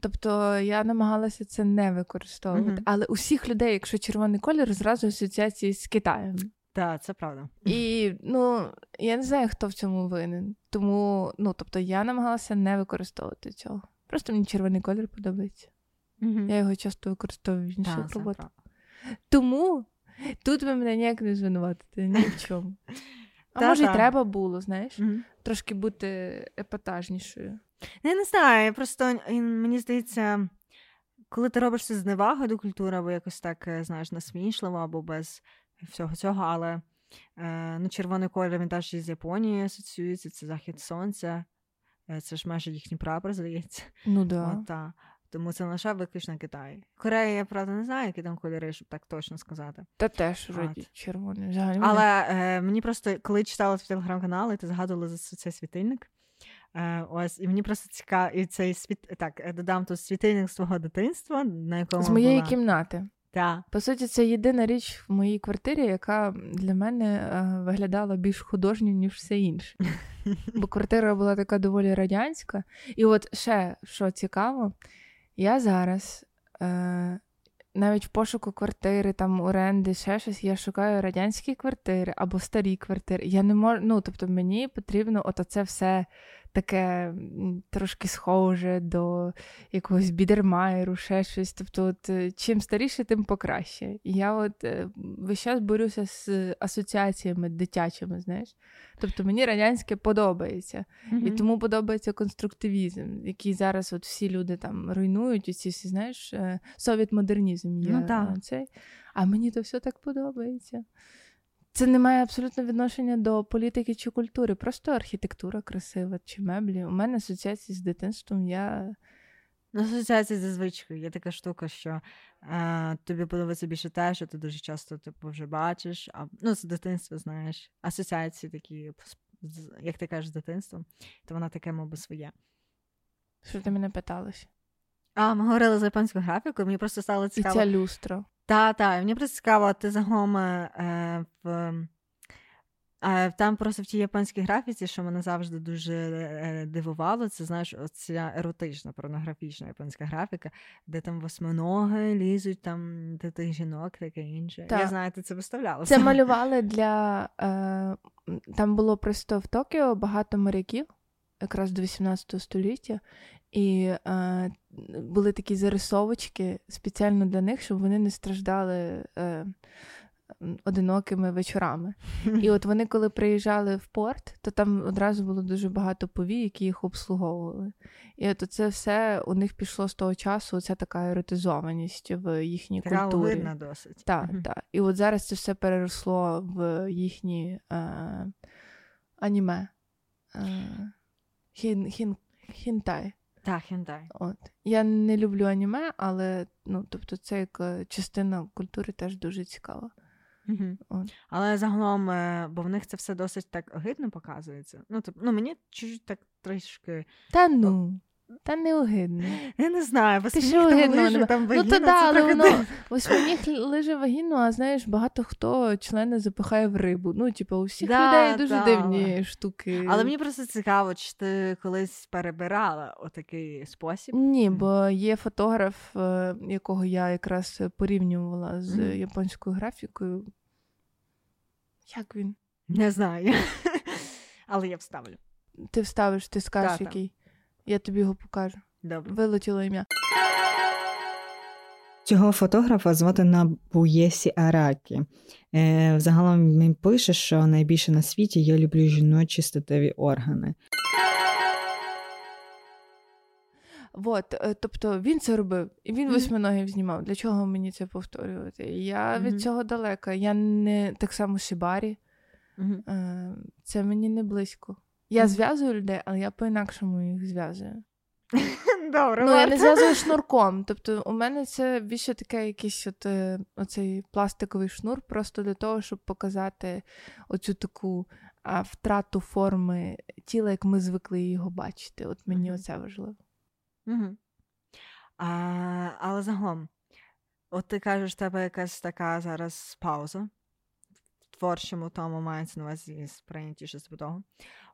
Тобто я намагалася це не використовувати. Мгм. Але усіх людей, якщо червоний колір, зразу асоціації з Китаєм. Так, це правда. І ну я не знаю, хто в цьому винен. Тому, ну тобто, я намагалася не використовувати цього. Просто мені червоний колір подобається. Мгм. Я його часто використовую в інших роботах. Тому тут ви мене ніяк не звинуватите ні в чому. [LAUGHS] А Та-та. може, й треба було, знаєш, Мгм. трошки бути епатажнішою. Я не знаю, просто е, мені здається, коли ти робиш це з зневагою до культури, або якось так, е, знаєш, насмішливо, або без всього цього, але е, ну, червоний колір він теж із Японії асоціюється, це захід сонця, е, це ж майже їхній прапор, здається. Ну да. От, та. Тому це лише виключно Китай. Корея, я правда не знаю, які там кольори, щоб так точно сказати. Та теж вроді червоний. Взагалі Але е, мені просто, коли читала твій телеграм-канал, і ти згадувала за цей світильник, Е, ось, і мені просто цікаво, і цей світ так, додам тут світильник свого дитинства, на якому з моєї була... кімнати. Так. По суті, це єдина річ в моїй квартирі, яка для мене е, виглядала більш художньо, ніж все інше. [LAUGHS] Бо квартира була така доволі радянська. І от ще що цікаво, я зараз. Е, навіть в пошуку квартири, там оренди, ще щось, я шукаю радянські квартири або старі квартири. Я не можу, ну тобто мені потрібно от це все таке трошки схоже до якогось бідермайеру, ще щось. Тобто, от, е, чим старіше, тим покраще. І я от е, весь час борюся з асоціаціями дитячими, знаєш. Тобто мені радянське подобається. Mm-hmm. І тому подобається конструктивізм, який зараз от всі люди там руйнують, оці всі, знаєш, е, совєт-модернізм є. Ну, цей. А мені то все так подобається. Це не має абсолютно відношення до політики чи культури, просто архітектура красива чи меблі. У мене асоціації з дитинством я. Ну, асоціація зі звичкою. Є така штука, що е, тобі подобається більше те, що ти дуже часто типу, вже бачиш. А, Ну, з дитинства знаєш. Асоціації такі, як ти кажеш, з дитинством, то вона таке, мабуть, своє. Що ти мене питалась? А, ми говорили за японську графіку, мені просто стало цікаво. І ця люстра. Так, так, мені просто цікаво, ти загалом е, в. Там просто в тій японській графіці, що мене завжди дуже е, дивувало, це знаєш, оця еротична порнографічна японська графіка, де там восьминоги лізуть там до тих жінок, таке інше. Так. Я знаю, ти це виставляла. Це малювали для е, там було просто в Токіо багато моряків, якраз до 18 століття, і е, були такі зарисовочки спеціально для них, щоб вони не страждали е, одинокими вечорами. [LAUGHS] І от вони, коли приїжджали в порт, то там одразу було дуже багато повій, які їх обслуговували. І от це все у них пішло з того часу, ця така еротизованість в їхній така культурі. видна досить. Так, так. І от зараз це все переросло в їхні е, аніме. Е, хін, хін, хінтай. Так, хентай. От. Я не люблю аніме, але ну, тобто це як е, частина культури теж дуже цікава. Угу. От. Але загалом, е, бо в них це все досить так гидно показується. Ну, тобто, ну мені чуть так трішки. Та ну. Та не огидно. Я не знаю, там огидно, там вагіна, Ну, то да, але воно восьминіг лиже вагіну, а знаєш, багато хто члени запихає в рибу. Ну, типу, у всіх да, людей дуже да. дивні штуки. Але мені просто цікаво, чи ти колись перебирала отакий спосіб? Ні, бо є фотограф, е, якого я якраз порівнювала з mm. японською графікою. Як він? Не знаю. [LAUGHS] Але я вставлю. Ти вставиш, ти скажеш, який. Я тобі його покажу. Добре. Вилетіло ім'я. Цього фотографа звати Набуєсі Аракі. Е, Загалом він пише, що найбільше на світі я люблю жіночі статеві органи. Вот, е, тобто він це робив, і він mm-hmm. восьминогів знімав. Для чого мені це повторювати? Я mm-hmm. від цього далека. Я не так само Шибарі. Mm-hmm. Це мені не близько. Я зв'язую людей, але я по-інакшому їх зв'язую. [LAUGHS] Добре, Ну, я не зв'язую шнурком. [LAUGHS] Тобто, у мене це більше таке якийсь от, е, оцей пластиковий шнур, просто для того, щоб показати оцю таку а, втрату форми тіла, як ми звикли його бачити. От мені mm-hmm. оце важливо. Угу. А, Але загалом, от ти кажеш, в тебе якась така зараз пауза. Творчому тому мається на увазі сприйнятіше з того.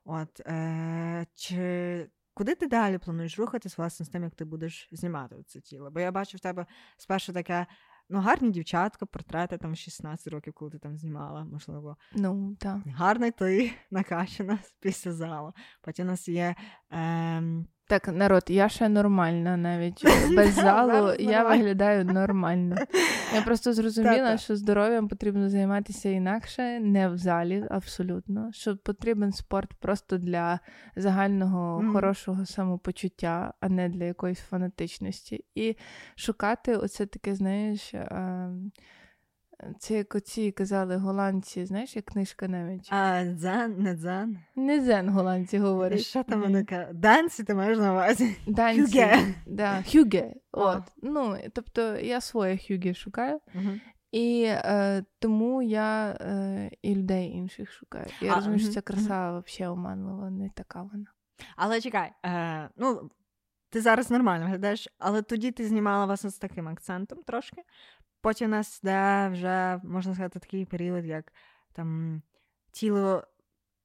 От, е, чи Куди ти далі плануєш рухатись, власне, з тим, як ти будеш знімати це тіло? Бо я бачу в тебе спершу таке ну, гарні дівчатка, портрети там 16 років, коли ти там знімала, можливо. Ну, так. Гарний ти [LAUGHS] накачана після залу. Потім у нас є. Е, так, народ, я ще нормальна навіть [LAUGHS] без залу я виглядаю нормально. Я просто зрозуміла, що здоров'ям потрібно займатися інакше, не в залі, абсолютно. Що потрібен спорт просто для загального хорошого самопочуття, а не для якоїсь фанатичності. І шукати оце таке, знаєш. Це як оці казали голландці, знаєш, як книжка навіть. А дзен, не дзен? Не дзен голландці говорять. Що там вони кажуть? Данці ти маєш на увазі? Данці. Хюге. Да, хюге. От. Ну, тобто я своє хюге шукаю. Угу. І е, тому я е, і людей інших шукаю. Я а, розумію, що ця краса взагалі оманлива, не така вона. Але чекай, е, ну, ти зараз нормально виглядаєш, але тоді ти знімала вас з таким акцентом трошки. Потім у нас йде вже, можна сказати, такий період, як там тіло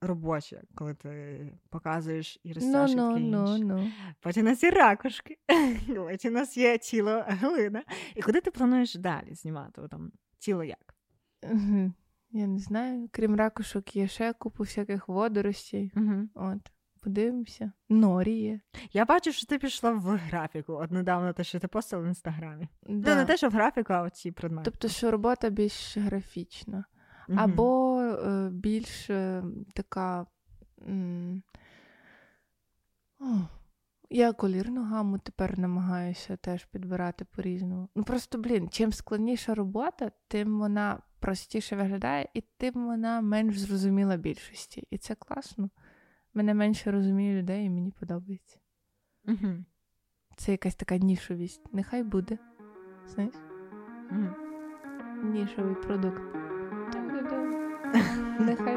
робоче, коли ти показуєш і таке ну, ну, інше. ну. Потім у нас є ракушки, [LAUGHS] потім у нас є тіло [LAUGHS] глина. І куди ти плануєш далі знімати? Там, тіло як? Я не знаю. Крім ракушок, є ще купу всяких водоростей. От, подивимося. Норі є. Я бачу, що ти пішла в графіку. От недавно те, що ти постила в інстаграмі. Да. Ну, не те, що в графіку, а оці предмети. Тобто, що робота більш графічна. Мгм. Або е, більш е, така. м, о, я колірну гаму тепер намагаюся теж підбирати по-різному. Ну просто, блін, чим складніша робота, тим вона простіше виглядає, і тим вона менш зрозуміла більшості. І це класно мене менше розуміє людей, і мені подобається. Угу. Це якась така нішовість. Нехай буде. Знаєш? Угу. Нішовий продукт. [LAUGHS] [LAUGHS] Нехай.